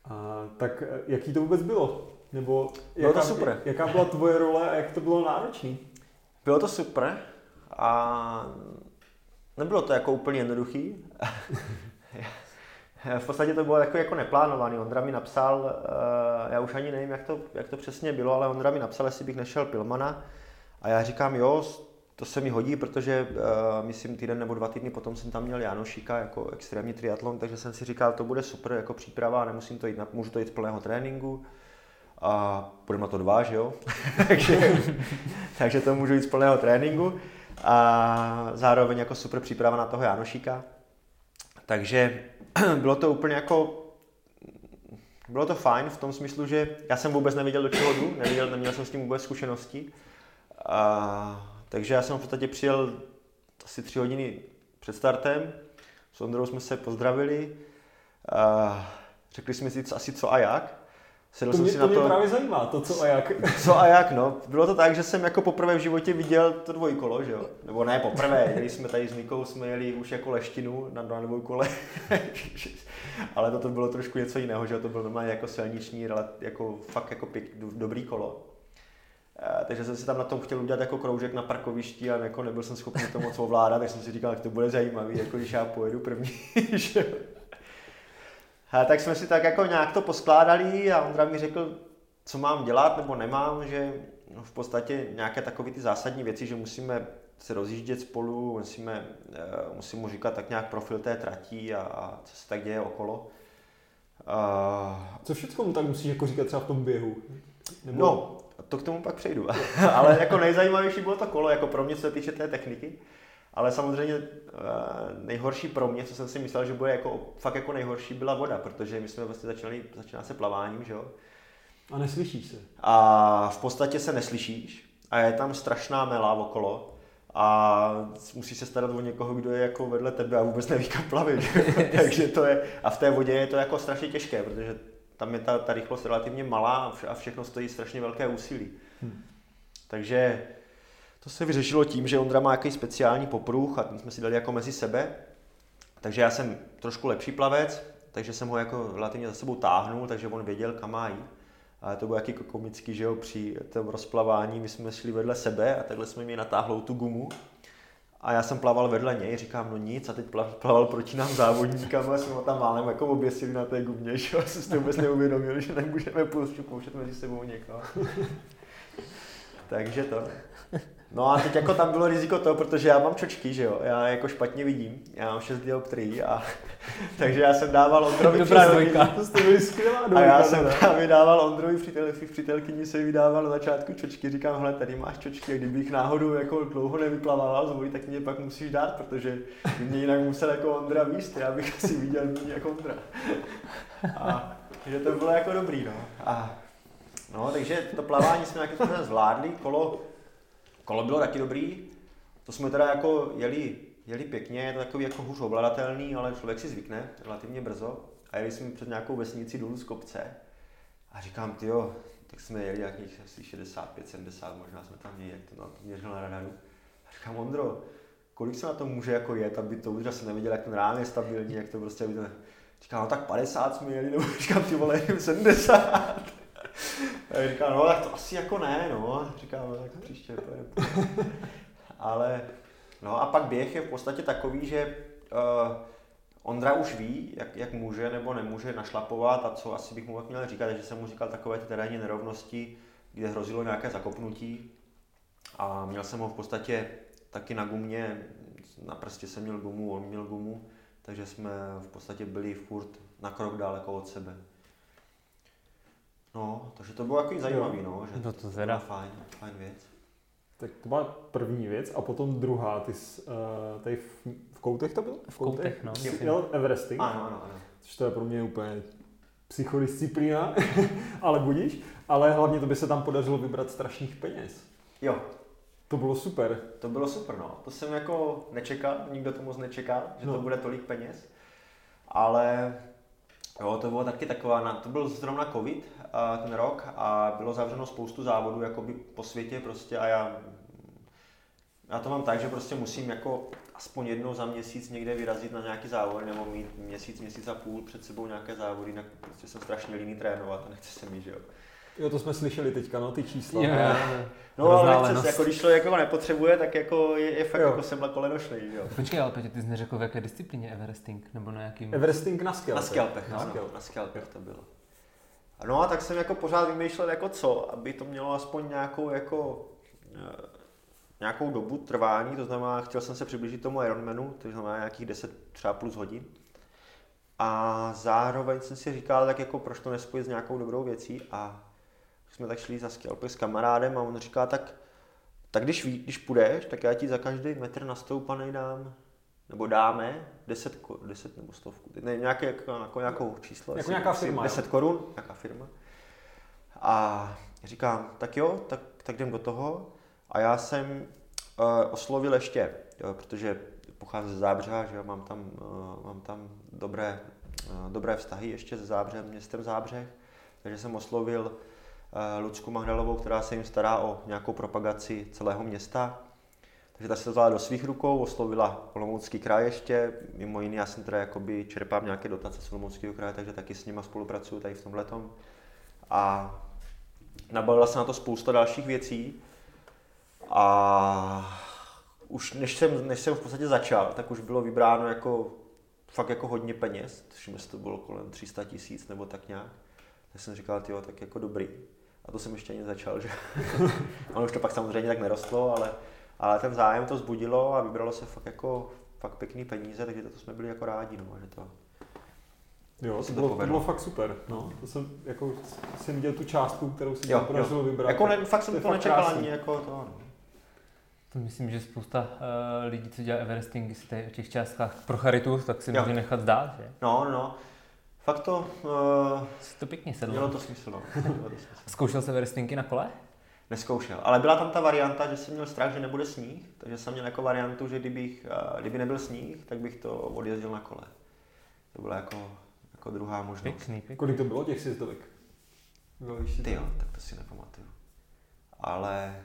A, tak eh, jaký to vůbec bylo? Nebo Bylo to super. jaká byla tvoje role a jak to bylo náročné? bylo to super a nebylo to jako úplně jednoduchý. v podstatě to bylo jako, jako neplánovaný. Ondra mi napsal, eh, já už ani nevím, jak to, jak to přesně bylo, ale Ondra mi napsal, jestli bych nešel Pilmana. A já říkám, jo, to se mi hodí, protože uh, myslím týden nebo dva týdny potom jsem tam měl Janošíka jako extrémní triatlon, takže jsem si říkal, to bude super jako příprava, nemusím to jít, na, můžu to jít z plného tréninku. A budeme na to dva, že jo? takže, takže to můžu jít z plného tréninku. A zároveň jako super příprava na toho Janošíka. Takže bylo to úplně jako bylo to fajn v tom smyslu, že já jsem vůbec nevěděl, do čeho jdu, nevěděl, neměl jsem s tím vůbec zkušenosti. A, takže já jsem v podstatě přijel asi tři hodiny před startem, s Ondrou jsme se pozdravili, a řekli jsme si co, asi co a jak. Sedl To jsem mě, si to na mě to, právě zajímá, to co a jak. co a jak, no. Bylo to tak, že jsem jako poprvé v životě viděl to dvojkolo, že jo. Nebo ne poprvé, jeli jsme tady s Nikou, jsme jeli už jako leštinu na, na dvojkole. Ale toto bylo trošku něco jiného, že jo. To byl normálně jako silniční, jako fakt jako pěk, do- dobrý kolo. Eh, Takže jsem si tam na tom chtěl udělat jako kroužek na parkovišti a jako nebyl jsem schopný to moc ovládat, tak jsem si říkal, že to bude zajímavý, jako když já pojedu první, že tak jsme si tak jako nějak to poskládali a Ondra mi řekl, co mám dělat nebo nemám, že v podstatě nějaké takové ty zásadní věci, že musíme se rozjíždět spolu, musíme, eh, musím mu říkat tak nějak profil té trati a, a co se tak děje okolo. A, Co všechno mu tak musíš jako říkat třeba v tom běhu? Nebo... No, to k tomu pak přejdu. Ale jako nejzajímavější bylo to kolo, jako pro mě, co se týče té techniky. Ale samozřejmě eh, nejhorší pro mě, co jsem si myslel, že bude jako, fakt jako nejhorší, byla voda, protože my jsme vlastně začali, začíná se plaváním, že jo. A neslyšíš se. A v podstatě se neslyšíš a je tam strašná mela okolo a musíš se starat o někoho, kdo je jako vedle tebe a vůbec neví, kam plavit. Takže to je, a v té vodě je to jako strašně těžké, protože tam je ta, ta rychlost relativně malá a vše- a všechno stojí strašně velké úsilí. Hm. Takže to se vyřešilo tím, že Ondra má jaký speciální popruh a ten jsme si dali jako mezi sebe. Takže já jsem trošku lepší plavec, takže jsem ho jako relativně za sebou táhnul, takže on věděl, kam má jít. A to bylo jaký komický, že jo, při tom rozplavání, my jsme šli vedle sebe a takhle jsme mi natáhlou tu gumu. A já jsem plaval vedle něj, říkám, no nic, a teď plav, plaval proti nám závodníkám a jsme ho tam málem jako oběsili na té gumě, že jo, jsem si to vůbec neuvědomil, že nemůžeme pouštět mezi sebou někoho. Takže to. No a teď jako tam bylo riziko to, protože já mám čočky, že jo, já jako špatně vidím, já mám 6 dioptrií a takže já jsem dával Ondrovi Dobrá dvojka. To jste byli skvělá a dvojka, já jsem právě dával Ondrovi přítel, přítelkyni se vydával na začátku čočky, říkám, hele, tady máš čočky, a kdybych náhodou jako dlouho nevyplavával z vody, tak mě pak musíš dát, protože by mě jinak musel jako Ondra víst, já bych asi viděl méně jako Ondra. A že to bylo jako dobrý, no. A, no, takže to plavání jsme nějakým způsobem zvládli, kolo, kolo bylo taky dobrý, to jsme teda jako jeli, jeli pěkně, je to takový jako hůř ovladatelný, ale člověk si zvykne relativně brzo. A jeli jsme před nějakou vesnicí dolů z kopce. A říkám, ty jo, tak jsme jeli nějakých asi 65, 70, možná jsme tam měli, jak to, na to měřil na radaru. A říkám, Ondro, kolik se na to může jako jet, aby to už jsem neviděl, jak ten rám je stabilní, jak to prostě, aby to... Říkám, no tak 50 jsme jeli, nebo říkám, ty vole, 70. A říkám, no tak to asi jako ne, no. Říkám, no, tak příště to Ale, no a pak běh je v podstatě takový, že uh, Ondra už ví, jak, jak může nebo nemůže našlapovat a co asi bych mu měl říkat, že jsem mu říkal takové ty terénní nerovnosti, kde hrozilo nějaké zakopnutí a měl jsem ho v podstatě taky na gumě, na prstě jsem měl gumu, on měl gumu, takže jsme v podstatě byli furt na krok daleko od sebe. No, takže to bylo takový zajímavý, no, že no to, to byla fajn, fajn věc. Tak to byla první věc a potom druhá, ty jsi, uh, tady v, v Koutech to byl? V Koutech, no. Jsi jel Everesting? Ano, ano, ano. Což to je pro mě úplně psychodisciplína, ale budíš. Ale hlavně to by se tam podařilo vybrat strašných peněz. Jo. To bylo super. To bylo super, no. To jsem jako nečekal, nikdo to moc nečekal, že no. to bude tolik peněz. Ale jo, to bylo taky taková, to byl zrovna covid, ten rok a bylo zavřeno spoustu závodů jakoby po světě prostě a já, já to mám tak, že prostě musím jako aspoň jednou za měsíc někde vyrazit na nějaký závod nebo mít měsíc, měsíc a půl před sebou nějaké závody, jinak prostě jsem strašně líný trénovat a nechci se mít, že jo. Jo, to jsme slyšeli teďka, no, ty čísla. Jo, jo. No, ale nechce se, jako když člověk jako nepotřebuje, tak jako je, je fakt jo. jako semla kolenošlej, jo. Počkej, ale Petě, ty jsi neřekl, v jaké disciplíně Everesting, nebo na jakým? Everesting na skelpech. Na skelpech, na, skelpech, na skelpech to bylo. No a tak jsem jako pořád vymýšlel jako co, aby to mělo aspoň nějakou jako eh, nějakou dobu trvání, to znamená, chtěl jsem se přiblížit tomu Ironmanu, to znamená nějakých 10 třeba plus hodin. A zároveň jsem si říkal, tak jako proč to nespojit s nějakou dobrou věcí a jsme tak šli za skelpy s kamarádem a on říká, tak, tak když, ví, když půjdeš, tak já ti za každý metr nastoupaný dám nebo dáme 10, 10 nebo stovku, ne, nějaké, jako, jako nějakou číslo, jako nějaká firma, 10 korun, nějaká firma. A říkám, tak jo, tak, tak jdem do toho. A já jsem uh, oslovil ještě, jo, protože pocházím ze Zábřeha, že jo, mám tam, uh, mám tam dobré, uh, dobré vztahy ještě se Zábřem, městem Zábřeh, takže jsem oslovil uh, Lucku Magdalovou, která se jim stará o nějakou propagaci celého města takže ta se to vzala do svých rukou, oslovila Olomoucký kraj ještě, mimo jiné já jsem teda jakoby čerpám nějaké dotace z Olomouckého kraje, takže taky s nima spolupracuju tady v tom. A nabalila se na to spousta dalších věcí a už než jsem, než jsem v podstatě začal, tak už bylo vybráno jako fakt jako hodně peněz, tuším, že to bylo kolem 300 tisíc nebo tak nějak. Tak jsem říkal, jo, tak jako dobrý. A to jsem ještě ani začal, že ono už to pak samozřejmě tak nerostlo, ale ale ten zájem to zbudilo a vybralo se fakt jako fakt pěkný peníze, takže to jsme byli jako rádi, no, že to Jo, to, bylo, to bylo fakt super. No, to jsem, jako, jsem viděl tu částku, kterou si podařilo vybrat. Jako ne, fakt jsem to nečekal ani jako to. No. To myslím, že spousta uh, lidí, co dělá Everesting, si tady o těch částkách pro charitu, tak si jo. může nechat zdát, že? No, no, no. Fakt to... Uh, to pěkně sedlo. Mělo to smysl, no. Zkoušel se Everestingy na kole? Neskoušel. Ale byla tam ta varianta, že jsem měl strach, že nebude sníh, takže jsem měl jako variantu, že kdybych, eh, kdyby nebyl sníh, tak bych to odjezdil na kole. To byla jako, jako druhá možnost. Pěkný, pěkný. Kolik to bylo těch sjezdovek? Ty jo, tak to si nepamatuju. Ale...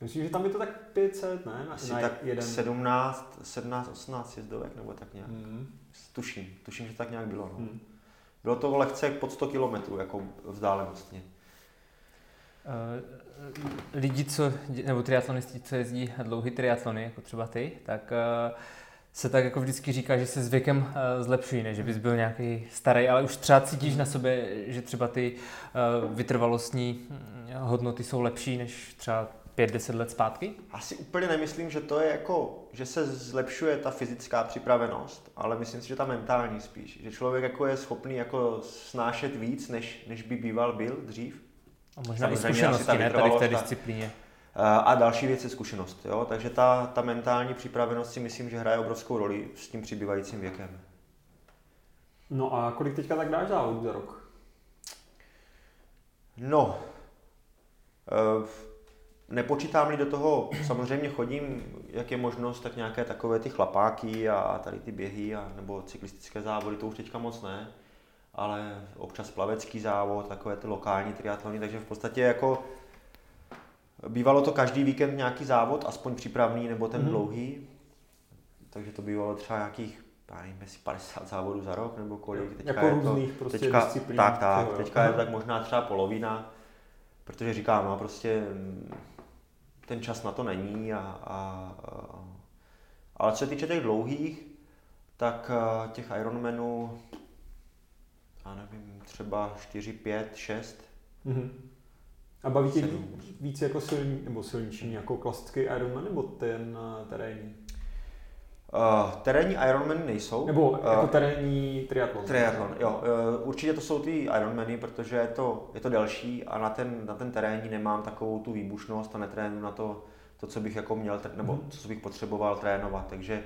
Myslím, že tam je to tak 500, ne? Na, Asi na tak jeden. 17, 17, 18 sjezdovek, nebo tak nějak. Mm. Tuším, tuším, že tak nějak bylo. No. Mm. Bylo to lehce pod 100 km jako vzdálenostně. Uh, lidi, co, nebo triatlonisti, co jezdí dlouhý triatlony, jako třeba ty, tak uh, se tak jako vždycky říká, že se s věkem uh, zlepšují, ne? že bys byl nějaký starý, ale už třeba cítíš na sobě, že třeba ty vytrvalostní hm, hodnoty jsou lepší než třeba 5-10 let zpátky? Asi úplně nemyslím, že to je jako, že se zlepšuje ta fyzická připravenost, ale myslím si, že ta mentální spíš. Že člověk jako je schopný jako snášet víc, než, než by býval byl dřív. A možná i zkušenosti, ne, tady v té disciplíně. A další věc je zkušenost. Jo? Takže ta, ta mentální připravenost si myslím, že hraje obrovskou roli s tím přibývajícím věkem. No a kolik teďka tak dáš závodů za rok? No, e, nepočítám-li do toho, samozřejmě chodím, jak je možnost, tak nějaké takové ty chlapáky a tady ty běhy a, nebo cyklistické závody, to už teďka moc ne. Ale občas plavecký závod, takové ty lokální triatlony, takže v podstatě jako bývalo to každý víkend nějaký závod, aspoň přípravný nebo ten mm-hmm. dlouhý, takže to bývalo třeba nějakých já nevím, jestli 50 závodů za rok nebo kolik. Teďka jako je různých to, prostě teďka, disciplín. Tak, tak, jo, teďka je to tak možná třeba polovina, protože říkám, no prostě mm, ten čas na to není a, a, a ale co se týče těch dlouhých, tak těch Ironmanů, já nevím, třeba 4, 5, 6. Mm-hmm. A baví tě víc jako silní, nebo silnější jako klasický Ironman, nebo ten terénní? Uh, terénní Ironman nejsou. Nebo jako uh, terénní triatlon. Triatlon, jo. Uh, určitě to jsou ty Ironmany, protože je to, je to delší a na ten, na ten terénní nemám takovou tu výbušnost a netrénu na to, to, co bych jako měl, nebo mm. co bych potřeboval trénovat. Takže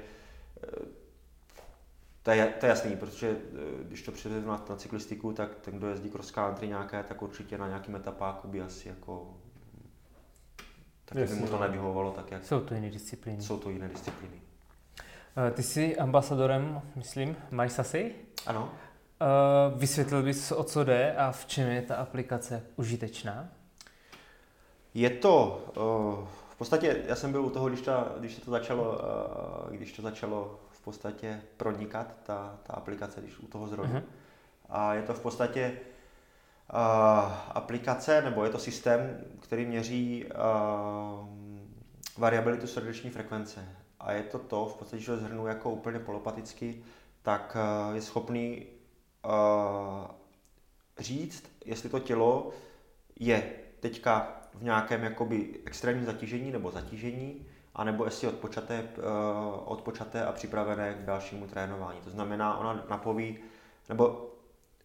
to je, to je jasný, protože když to přivedu na, na cyklistiku, tak ten, kdo jezdí cross country nějaké, tak určitě na nějakým etapáku by asi jako tak by mu to no. nevyhovovalo tak, jak... Jsou to jiné disciplíny. Jsou to jiné disciplíny. Eh, ty jsi ambasadorem, myslím, MySasy? Ano. Uh, vysvětlil bys, o co jde a v čem je ta aplikace užitečná? Je to, v podstatě, já jsem byl u toho, když, ta, když to začalo, když to začalo v podstatě pronikat, ta, ta aplikace, když u toho zrodu. Uh-huh. A je to v podstatě uh, aplikace, nebo je to systém, který měří uh, variabilitu srdeční frekvence a je to to, v podstatě, že to zhrnu jako úplně polopaticky, tak eh, je schopný uh, říct, jestli to tělo je teďka v nějakém jakoby extrémním zatížení nebo zatížení, anebo jestli odpočaté, uh, odpočaté a připravené k dalšímu trénování. To znamená, ona napoví, nebo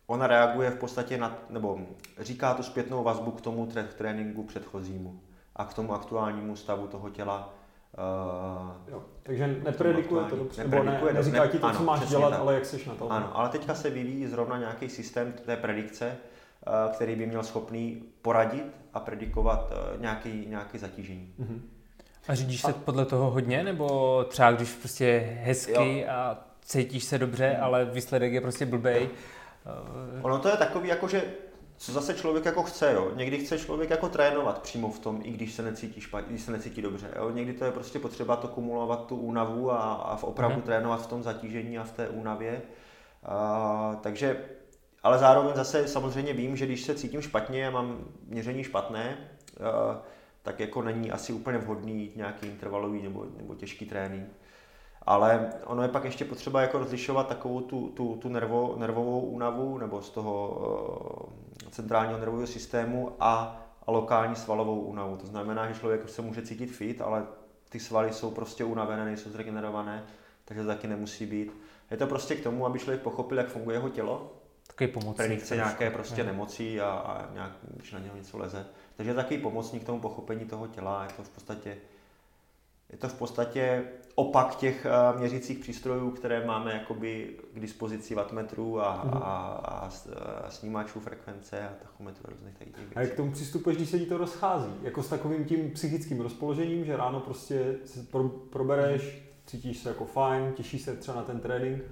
ona reaguje v podstatě na, nebo říká tu zpětnou vazbu k tomu tréninku předchozímu a k tomu aktuálnímu stavu toho těla Uh, jo, takže nepredikuje to dobře, nebo ne, neříká ti to, ano, co máš dělat, tak. ale jak jsi na to. Ano, ale teďka se vyvíjí zrovna nějaký systém té predikce, uh, který by měl schopný poradit a predikovat nějaký, nějaký zatížení. Uh-huh. A řídíš se a... podle toho hodně, nebo třeba když prostě je hezky jo. a cítíš se dobře, uh-huh. ale výsledek je prostě blbej? Ono to je takový, jako že co zase člověk jako chce, jo. Někdy chce člověk jako trénovat přímo v tom, i když se necítí špatně, když se necítí dobře, jo. Někdy to je prostě potřeba to kumulovat tu únavu a, a v opravdu mm. trénovat v tom zatížení a v té únavě. A, takže, ale zároveň zase samozřejmě vím, že když se cítím špatně a mám měření špatné, a, tak jako není asi úplně vhodný nějaký intervalový nebo, nebo těžký trénink. Ale ono je pak ještě potřeba jako rozlišovat takovou tu, tu, tu nervo, nervovou únavu nebo z toho uh, centrálního nervového systému a, a lokální svalovou únavu. To znamená, že člověk se může cítit fit, ale ty svaly jsou prostě unavené, nejsou zregenerované, takže to taky nemusí být. Je to prostě k tomu, aby člověk pochopil, jak funguje jeho tělo, Takový pomocník. Predikce nějaké prostě ne. nemocí a, a nějak, když na něho něco leze. Takže je takový pomocník k tomu pochopení toho těla. Je to v podstatě je to v podstatě opak těch uh, měřících přístrojů, které máme jakoby k dispozici wattmetrů a, mm-hmm. a, a, a snímačů frekvence a tachometrů a různých těch věcí. A jak k tomu přistupuješ, když se ti to rozchází? Jako s takovým tím psychickým rozpoložením, že ráno prostě se pro, probereš, mm-hmm. cítíš se jako fajn, těšíš se třeba na ten trénink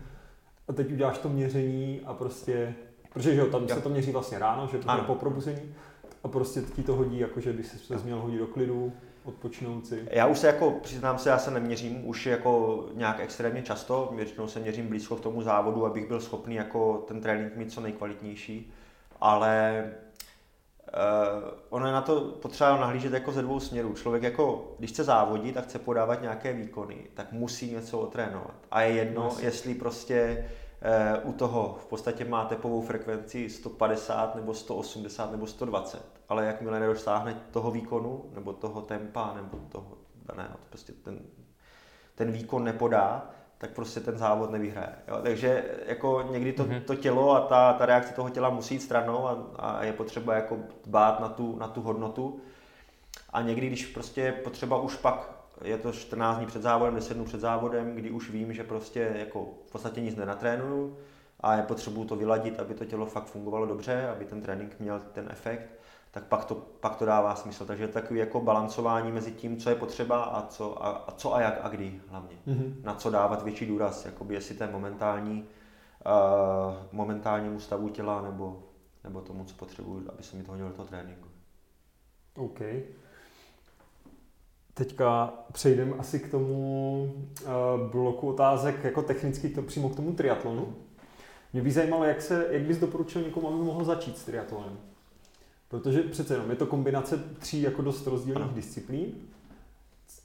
a teď uděláš to měření a prostě, protože jo, tam jo. se to měří vlastně ráno, že to je po probuzení a prostě ti to hodí, jako že by se měl hodit do klidu, odpočnout si? Já už se jako, přiznám se, já se neměřím už jako nějak extrémně často, většinou se měřím blízko k tomu závodu, abych byl schopný jako ten trénink mít co nejkvalitnější, ale Uh, ono je na to potřeba nahlížet jako ze dvou směrů. Člověk jako, když chce závodit a chce podávat nějaké výkony, tak musí něco otrénovat. A je jedno, yes. jestli prostě u toho v podstatě má tepovou frekvenci 150 nebo 180 nebo 120 ale jakmile nedosáhne toho výkonu, nebo toho tempa, nebo toho daného, prostě ten, ten výkon nepodá, tak prostě ten závod nevyhraje. Jo? Takže jako někdy to, mm-hmm. to tělo a ta, ta reakce toho těla musí jít stranou a, a je potřeba jako dbát na tu, na tu hodnotu. A někdy, když prostě je potřeba už pak, je to 14 dní před závodem, 10 dnů před závodem, kdy už vím, že prostě jako v podstatě nic nenatrénuju a je potřebu to vyladit, aby to tělo fakt fungovalo dobře, aby ten trénink měl ten efekt, tak pak to, pak to dává smysl. Takže je takový jako balancování mezi tím, co je potřeba a co a, a, co a jak a kdy hlavně. Mm-hmm. Na co dávat větší důraz, jakoby jestli ten momentální momentálnímu stavu těla nebo, nebo tomu, co potřebuju, aby se mi to hodilo do toho tréninku. OK. Teďka přejdeme asi k tomu uh, bloku otázek jako technicky to přímo k tomu triatlonu. Mě by zajímalo, jak, se, jak bys doporučil někomu, aby mohl začít s triatlonem. Protože přece jenom je to kombinace tří jako dost rozdílných disciplín.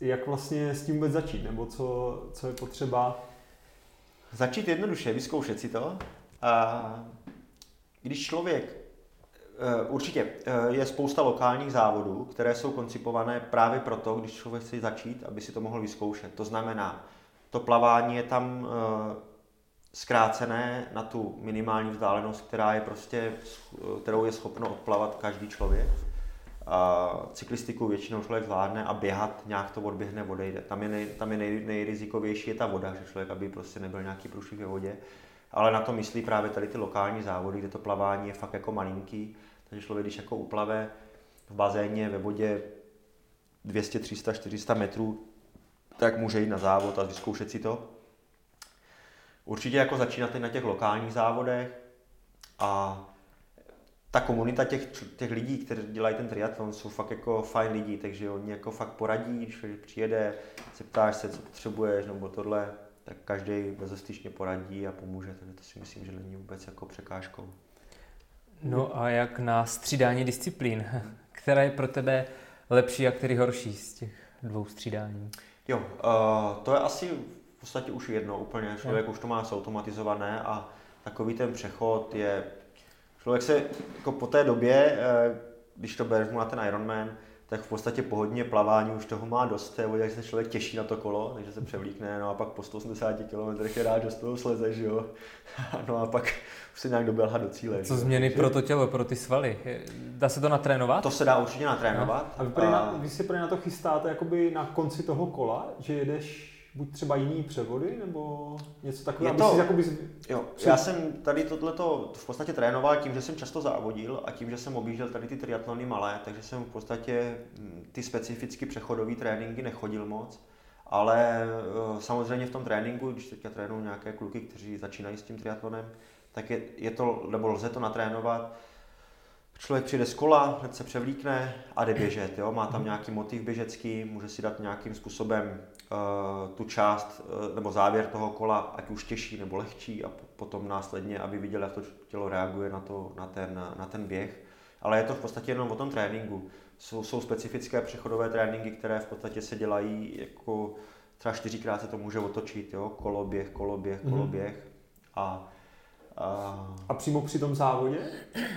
Jak vlastně s tím vůbec začít, nebo co, co je potřeba? Začít jednoduše, vyzkoušet si to. A když člověk Eh, určitě. Eh, je spousta lokálních závodů, které jsou koncipované právě proto, když člověk chce začít, aby si to mohl vyzkoušet. To znamená, to plavání je tam eh, zkrácené na tu minimální vzdálenost, která je prostě, kterou je schopno odplavat každý člověk. A cyklistiku většinou člověk zvládne a běhat nějak to odběhne, odejde. Tam je, nej, tam je nej, nejrizikovější je ta voda, že člověk, aby prostě nebyl nějaký průšvih ve vodě. Ale na to myslí právě tady ty lokální závody, kde to plavání je fakt jako malinký takže člověk, když jako uplave v bazéně ve vodě 200, 300, 400 metrů, tak může jít na závod a vyzkoušet si to. Určitě jako začínat na těch lokálních závodech a ta komunita těch, těch lidí, kteří dělají ten triatlon, jsou fakt jako fajn lidi, takže oni jako fakt poradí, když přijede, se ptáš se, co potřebuješ nebo tohle, tak každý bezostyšně poradí a pomůže, takže to si myslím, že není vůbec jako překážkou. No a jak na střídání disciplín? Která je pro tebe lepší a který horší z těch dvou střídání? Jo, uh, to je asi v podstatě už jedno úplně. Člověk už to má automatizované a takový ten přechod je... Člověk se jako po té době, uh, když to bereš na ten Ironman, tak v podstatě po hodně plavání už toho má dost, takže se člověk těší na to kolo, takže se převlíkne, no a pak po 180 km je rád, že z toho sleze, že jo. No a pak už se nějak dobělha do cíle. Co změny pro to tělo, pro ty svaly? Dá se to natrénovat? To se dá určitě natrénovat. No. A vy, a... Na, vy si na to chystáte jakoby na konci toho kola, že jedeš buď třeba jiný převody, nebo něco takového, to, jakoby... Jo, já jsem tady tohleto v podstatě trénoval tím, že jsem často závodil a tím, že jsem objížděl tady ty triatlony malé, takže jsem v podstatě hm, ty specificky přechodové tréninky nechodil moc. Ale eh, samozřejmě v tom tréninku, když teďka trénuju nějaké kluky, kteří začínají s tím triatlonem, tak je, je to, nebo lze to natrénovat. Člověk přijde z kola, hned se převlíkne a jde běžet. Jo? Má tam mhm. nějaký motiv běžecký, může si dát nějakým způsobem tu část uh, nebo závěr toho kola, ať už těžší nebo lehčí a potom následně, aby viděl, jak to tělo reaguje na, to, na, ten, na ten běh. Ale je to v podstatě jenom o tom tréninku. Jsou, jsou specifické přechodové tréninky, které v podstatě se dělají jako třeba čtyřikrát se to může otočit, jo? koloběh, koloběh, mhm. koloběh. Mm-hmm. A, a... a přímo při tom závodě?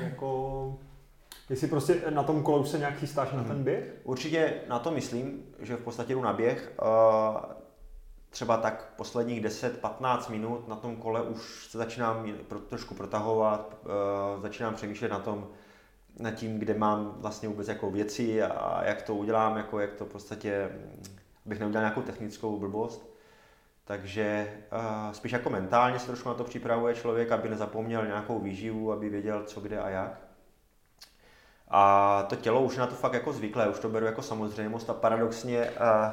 Jako Jestli prostě na tom kole už se nějak chystáš na ten běh? Určitě na to myslím, že v podstatě jdu na běh. Třeba tak posledních 10-15 minut na tom kole už se začínám trošku protahovat, začínám přemýšlet na tom, na tím, kde mám vlastně vůbec jako věci a jak to udělám, jako jak to v podstatě, bych neudělal nějakou technickou blbost. Takže uh, spíš jako mentálně se trošku na to připravuje člověk, aby nezapomněl nějakou výživu, aby věděl, co kde a jak. A to tělo už na to fakt jako zvyklé, už to beru jako samozřejmost a paradoxně uh,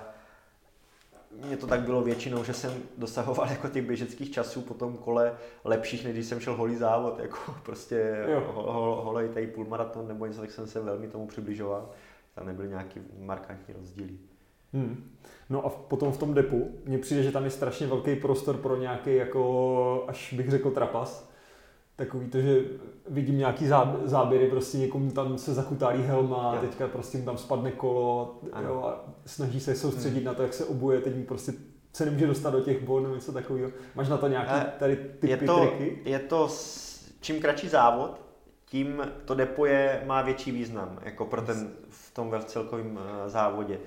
mně to tak bylo většinou, že jsem dosahoval jako těch běžeckých časů po tom kole lepších, než když jsem šel holý závod, jako prostě ho, holej tady půlmaraton nebo něco, tak jsem se velmi tomu přibližoval. Tam nebyly nějaký markantní rozdíly. Hmm. No a potom v tom depu, mně přijde, že tam je strašně velký prostor pro nějaký, jako, až bych řekl, trapas takový to, že vidím nějaký záběry, prostě někomu tam se zakutálí helma, jo. teďka prostě mu tam spadne kolo jo, a snaží se soustředit hmm. na to, jak se obuje, teď mu prostě se nemůže dostat do těch bod nebo něco takového. Máš na to nějaké tady typy, je to, triky? Je to, čím kratší závod, tím to depo je, má větší význam jako pro ten, v tom celkovém eh, závodě.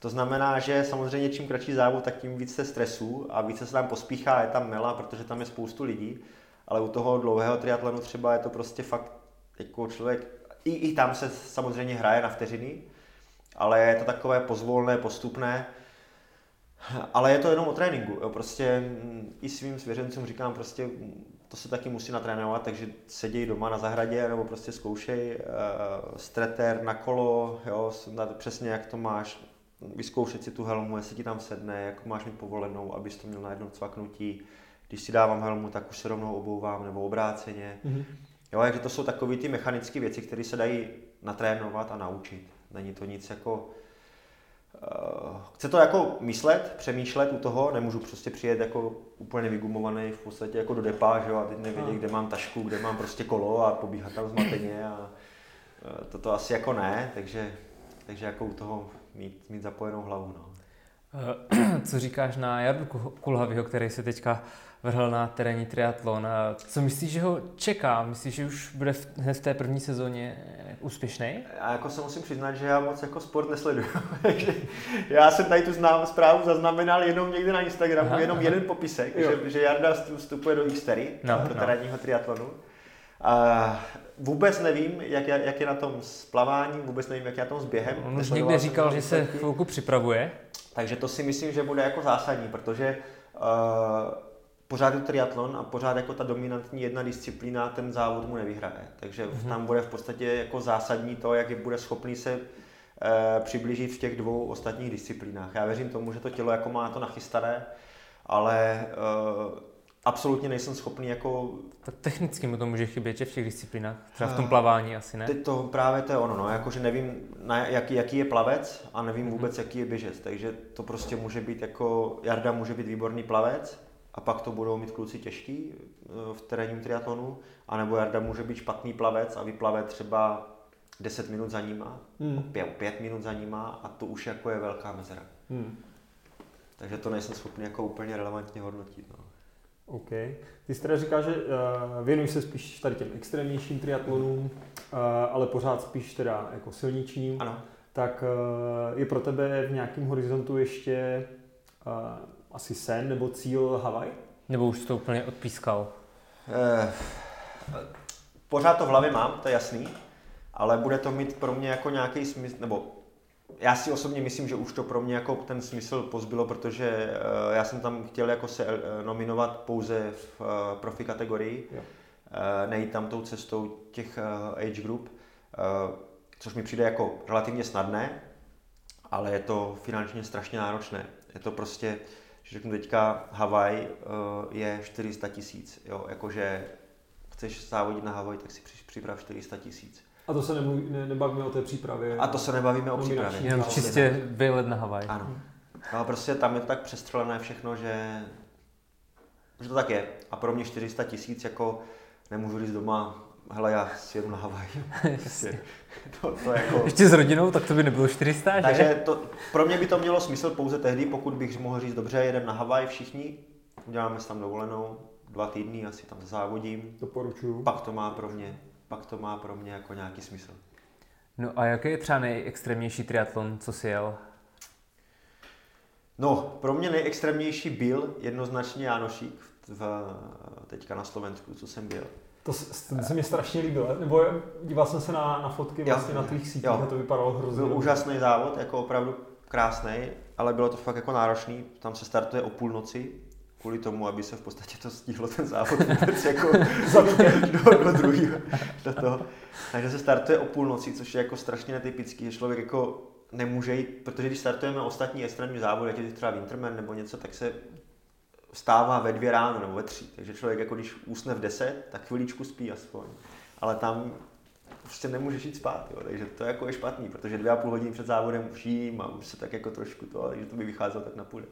To znamená, že samozřejmě čím kratší závod, tak tím více stresu a více se tam pospíchá, je tam mela, protože tam je spoustu lidí ale u toho dlouhého triatlonu třeba je to prostě fakt jako člověk, i, i tam se samozřejmě hraje na vteřiny, ale je to takové pozvolné, postupné, ale je to jenom o tréninku. Jo. Prostě mm, i svým svěřencům říkám, prostě mm, to se taky musí natrénovat, takže seděj doma na zahradě nebo prostě zkoušej uh, streter na kolo, jo, přesně jak to máš, vyzkoušet si tu helmu, jestli ti tam sedne, jak máš mít povolenou, abys to měl na jednom cvaknutí, když si dávám helmu, tak už se rovnou obouvám nebo obráceně. Mm-hmm. Jo, takže to jsou takové ty mechanické věci, které se dají natrénovat a naučit. Není to nic jako... Uh, chce to jako myslet, přemýšlet u toho, nemůžu prostě přijet jako úplně vygumovaný v podstatě jako do depa, že jo, a teď nevědět, kde mám tašku, kde mám prostě kolo a pobíhat tam zmateně a uh, toto asi jako ne, takže, takže jako u toho mít, mít zapojenou hlavu. No. Co říkáš na Jardu Kulhavího, který se teďka vrhl na terénní triatlon. Co myslíš, že ho čeká? Myslíš, že už bude hned v té první sezóně úspěšný? Já jako se musím přiznat, že já moc jako sport nesleduju. já jsem tady tu znám, zprávu zaznamenal jenom někde na Instagramu, aha, jenom aha. jeden popisek, že, že Jarda vstupuje do Xtery, no, do no. terénního no. triatlonu. A vůbec nevím, jak je, jak je na tom s plaváním, vůbec nevím, jak je na tom s během. On už někde říkal, že se chvilku připravuje. Takže to si myslím, že bude jako zásadní, protože uh, pořád je triatlon a pořád jako ta dominantní jedna disciplína ten závod mu nevyhraje. Takže mm-hmm. tam bude v podstatě jako zásadní to, jak je bude schopný se e, přiblížit v těch dvou ostatních disciplínách. Já věřím tomu, že to tělo jako má to nachystané, ale e, absolutně nejsem schopný jako... Tak technicky mu to může chybět v těch disciplínách, třeba v tom plavání asi, ne? Teď to právě to je ono, no, jakože nevím, na, jaký, jaký je plavec a nevím mm-hmm. vůbec, jaký je běžec, takže to prostě může být jako, Jarda může být výborný plavec, a pak to budou mít kluci těžký eh, v terénním triatlonu, anebo Jarda může být špatný plavec a vyplave třeba 10 minut za nima, hmm. 5, 5 minut za nima a to už jako je velká mezera. Hmm. Takže to nejsem schopný jako úplně relevantně hodnotit. No. OK. Ty jsi teda říká, že uh, věnuj se spíš tady těm extrémnějším triatlonům, uh, ale pořád spíš teda jako silničním. Ano. Tak uh, je pro tebe v nějakém horizontu ještě uh, asi sen nebo cíl Havaj? Nebo už to úplně odpískal? Eh, pořád to v hlavě mám, to je jasný, ale bude to mít pro mě jako nějaký smysl, nebo já si osobně myslím, že už to pro mě jako ten smysl pozbylo, protože uh, já jsem tam chtěl jako se uh, nominovat pouze v uh, profi kategorii, jo. uh, nejít tam tou cestou těch uh, age group, uh, což mi přijde jako relativně snadné, ale je to finančně strašně náročné. Je to prostě, že řeknu teďka, Havaj uh, je 400 tisíc, jo, jakože chceš závodit na Havaj, tak si připrav 400 tisíc. A to se nemluví, ne, nebavíme o té přípravě? A to se nebavíme o přípravě. Jenom čistě výlet na Havaj. Ano. Ale prostě tam je to tak přestřelené všechno, že, že to tak je. A pro mě 400 tisíc jako nemůžu říct doma, hele, já si jedu na Havaj. Prostě to, to jako... Ještě s rodinou, tak to by nebylo 400, že? Takže to, pro mě by to mělo smysl pouze tehdy, pokud bych mohl říct, dobře, jedem na Havaj všichni, uděláme si tam dovolenou, dva týdny asi tam závodím. Doporučuju. Pak to má pro mě, pak to má pro mě jako nějaký smysl. No a jaký je třeba nejextrémnější triatlon, co jsi jel? No, pro mě nejextrémnější byl jednoznačně Jánošík v, teďka na Slovensku, co jsem byl. To, to se mi strašně líbilo, nebo díval jsem se na, na fotky vlastně jo, na tvých sítích jo. a to vypadalo hrozně. Byl úžasný závod, jako opravdu krásný, ale bylo to fakt jako náročný. Tam se startuje o půlnoci, kvůli tomu, aby se v podstatě to stihlo ten závod vůbec jako do, do druhého. Do toho. Takže se startuje o půlnoci, což je jako strašně netypický, že člověk jako nemůže jít, protože když startujeme ostatní extrémní závody, jak je třeba Winterman nebo něco, tak se vstává ve dvě ráno nebo ve tři. Takže člověk, jako když usne v deset, tak chviličku spí aspoň. Ale tam prostě nemůžeš jít spát, jo. takže to jako je špatný, protože dvě a půl hodiny před závodem už jím a už se tak jako trošku to, takže to by vycházelo tak na půl.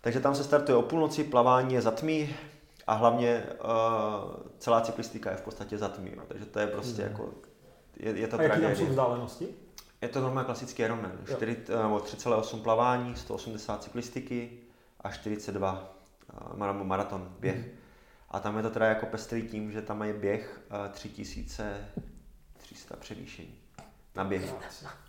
Takže tam se startuje o půlnoci, plavání je za tmy a hlavně uh, celá cyklistika je v podstatě za tmy, jo. takže to je prostě hmm. jako, je, je to a jaký tam jsou vzdálenosti? Je to normálně klasický Ironman, 3,8 plavání, 180 cyklistiky, a 42 uh, maraton, běh. Mm. A tam je to teda jako pestrý tím, že tam je běh uh, 3300 převýšení na běh.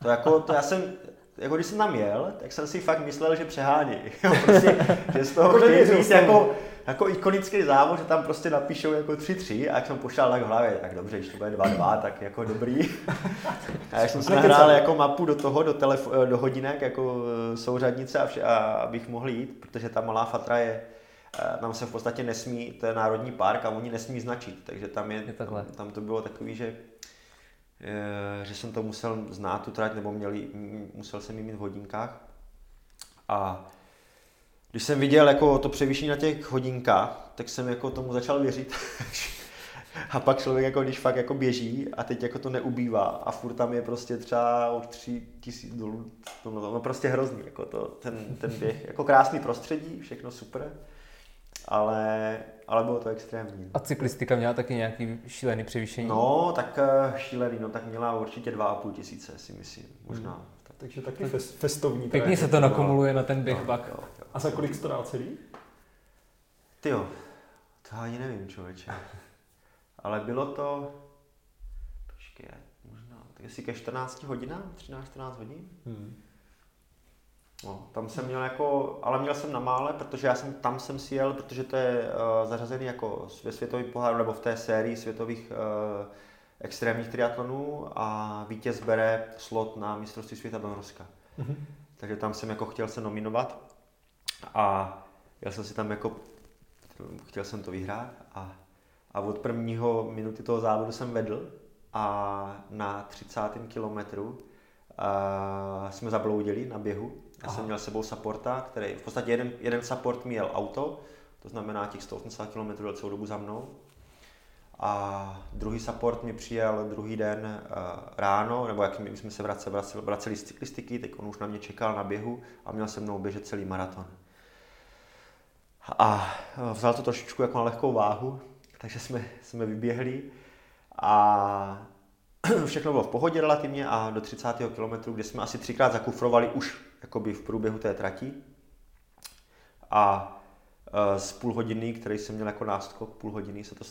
To jako, to já jsem, jako když jsem tam jel, tak jsem si fakt myslel, že přehání. prostě, že z toho chtějí říct jako, jako ikonický závod, že tam prostě napíšou jako 3-3 a jak jsem pošel tak v hlavě, tak dobře, když to bude 2-2, tak jako dobrý. A jak jsem si nahrál jako mapu do toho, do, telefo- do hodinek, jako e, souřadnice, a vše, a, abych mohl jít, protože ta malá fatra je, e, tam se v podstatě nesmí, to je národní park a oni nesmí značit, takže tam, je, je tam, tam to bylo takový, že že jsem to musel znát tu trať, nebo měli, musel jsem ji mít v hodinkách. A když jsem viděl jako to převýšení na těch hodinkách, tak jsem jako tomu začal věřit. a pak člověk jako když fakt jako běží a teď jako to neubývá a furt tam je prostě třeba od 3 tisíc dolů, to no, no, prostě hrozný, jako to, ten, ten běh, jako krásný prostředí, všechno super, ale, ale bylo to extrémní. A cyklistika měla taky nějaký šílený převýšení? No, tak eh, šílený, no tak měla určitě 2,5 tisíce, si myslím, možná. Hmm. Takže taky fest, festovní. Pěkně se to nakumuluje na ten běh pak. Jo, jo. A za kolik to dá celý? Ty jo, to ani nevím, člověče. Ale bylo to, počkej, možná, tak jestli ke 14 hodinám, 13-14 hodin. Hmm. No, tam jsem měl jako, ale měl jsem na mále, protože já jsem tam jsem si jel, protože to je uh, zařazený jako ve světový pohár, nebo v té sérii světových uh, extrémních triatlonů a vítěz bere slot na mistrovství světa do Norska. Mm-hmm. Takže tam jsem jako chtěl se nominovat a já jsem si tam jako, chtěl jsem to vyhrát a, a od prvního minuty toho závodu jsem vedl a na 30. kilometru a jsme zabloudili na běhu. Já Aha. jsem měl sebou supporta, který v podstatě jeden, jeden support měl auto, to znamená těch 180 km celou dobu za mnou a druhý support mi přijel druhý den uh, ráno, nebo jak my jsme se vraceli, vraceli, vraceli z cyklistiky, tak on už na mě čekal na běhu a měl se mnou běžet celý maraton. A eh, vzal to trošičku jako na lehkou váhu, takže jsme, jsme vyběhli a všechno bylo v pohodě relativně a do 30. kilometru, kde jsme asi třikrát zakufrovali už jakoby v průběhu té trati. A eh, z půl hodiny, který jsem měl jako náskok, půl hodiny se to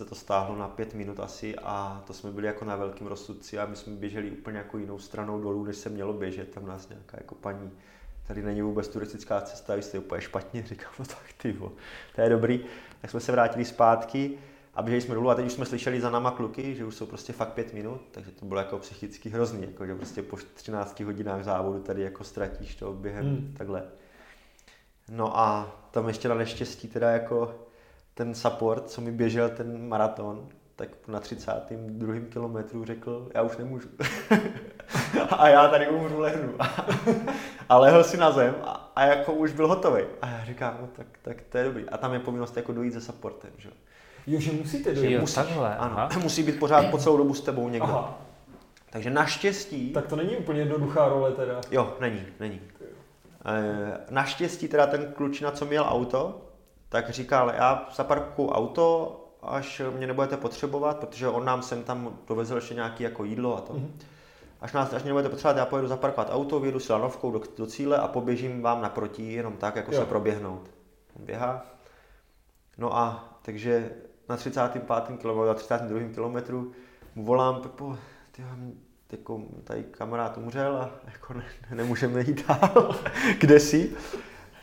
se to stáhlo na pět minut asi a to jsme byli jako na velkým rozsudci a my jsme běželi úplně jako jinou stranou dolů, než se mělo běžet. Tam nás nějaká jako paní, tady není vůbec turistická cesta, vy jste úplně špatně, říkám, no tak ty, to je dobrý. Tak jsme se vrátili zpátky a běželi jsme dolů a teď už jsme slyšeli za náma kluky, že už jsou prostě fakt pět minut, takže to bylo jako psychicky hrozný, jako že prostě po 13 hodinách závodu tady jako ztratíš to během hmm. takhle. No a tam ještě na neštěstí teda jako ten support, co mi běžel ten maraton, tak na 32. kilometru řekl, já už nemůžu. a já tady umřu lehnu. a lehl si na zem a, a jako už byl hotový. A já říkám, no tak, tak to je dobrý. A tam je povinnost jako dojít se supportem, že? Jo, že musíte dojít. Jo, musíš, takhle, ano. Aha. Musí být pořád po celou dobu s tebou někdo. Aha. Takže naštěstí... Tak to není úplně jednoduchá role teda. Jo, není, není. E, naštěstí teda ten klučina, co měl auto, tak říkal, já zaparkuju auto, až mě nebudete potřebovat, protože on nám sem tam dovezl ještě nějaké jako jídlo a to. Mm-hmm. Až, nás, až mě nebudete potřebovat, já pojedu zaparkovat auto, vyjedu si lanovkou do, do cíle a poběžím vám naproti, jenom tak, jako jo. se proběhnout. Běhá. No a takže na 35. km, na 32. kilometru mu volám, Pepo, ty jako tady kamarád umřel a jako ne, nemůžeme jít dál, kde jsi?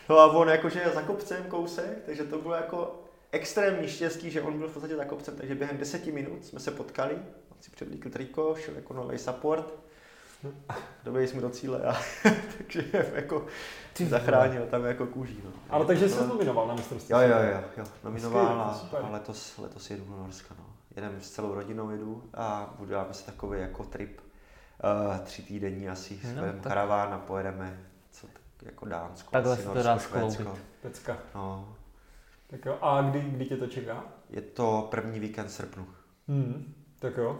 No a on jakože je za kopcem kousek, takže to bylo jako extrémní štěstí, že on byl v podstatě za kopcem, takže během deseti minut jsme se potkali, on si předlíkl triko, šel jako nový support, dobili jsme do cíle a takže jako zachránil tam jako kůží. No. Ale takže jsi nominoval na mistrovství? Jo, jo, jo, jo nominoval a, a letos, letos jedu do Norska. No. Jedem s celou rodinou jedu a uděláme si takový jako trip uh, tři týdenní asi, no, tak... karaván a pojedeme jako Dánsko. Takhle se to dá. Pecka. No. Tak jo, a kdy, kdy tě to čeká? Je to první víkend srpnu. Hmm. Tak jo.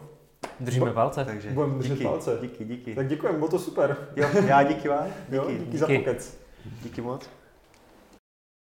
Držíme palce. Takže Budeme držet díky, palce. Díky, díky. Tak děkujeme, bylo to super. Jo, já díky vám. Díky, jo, díky, díky. za pokec. Díky moc.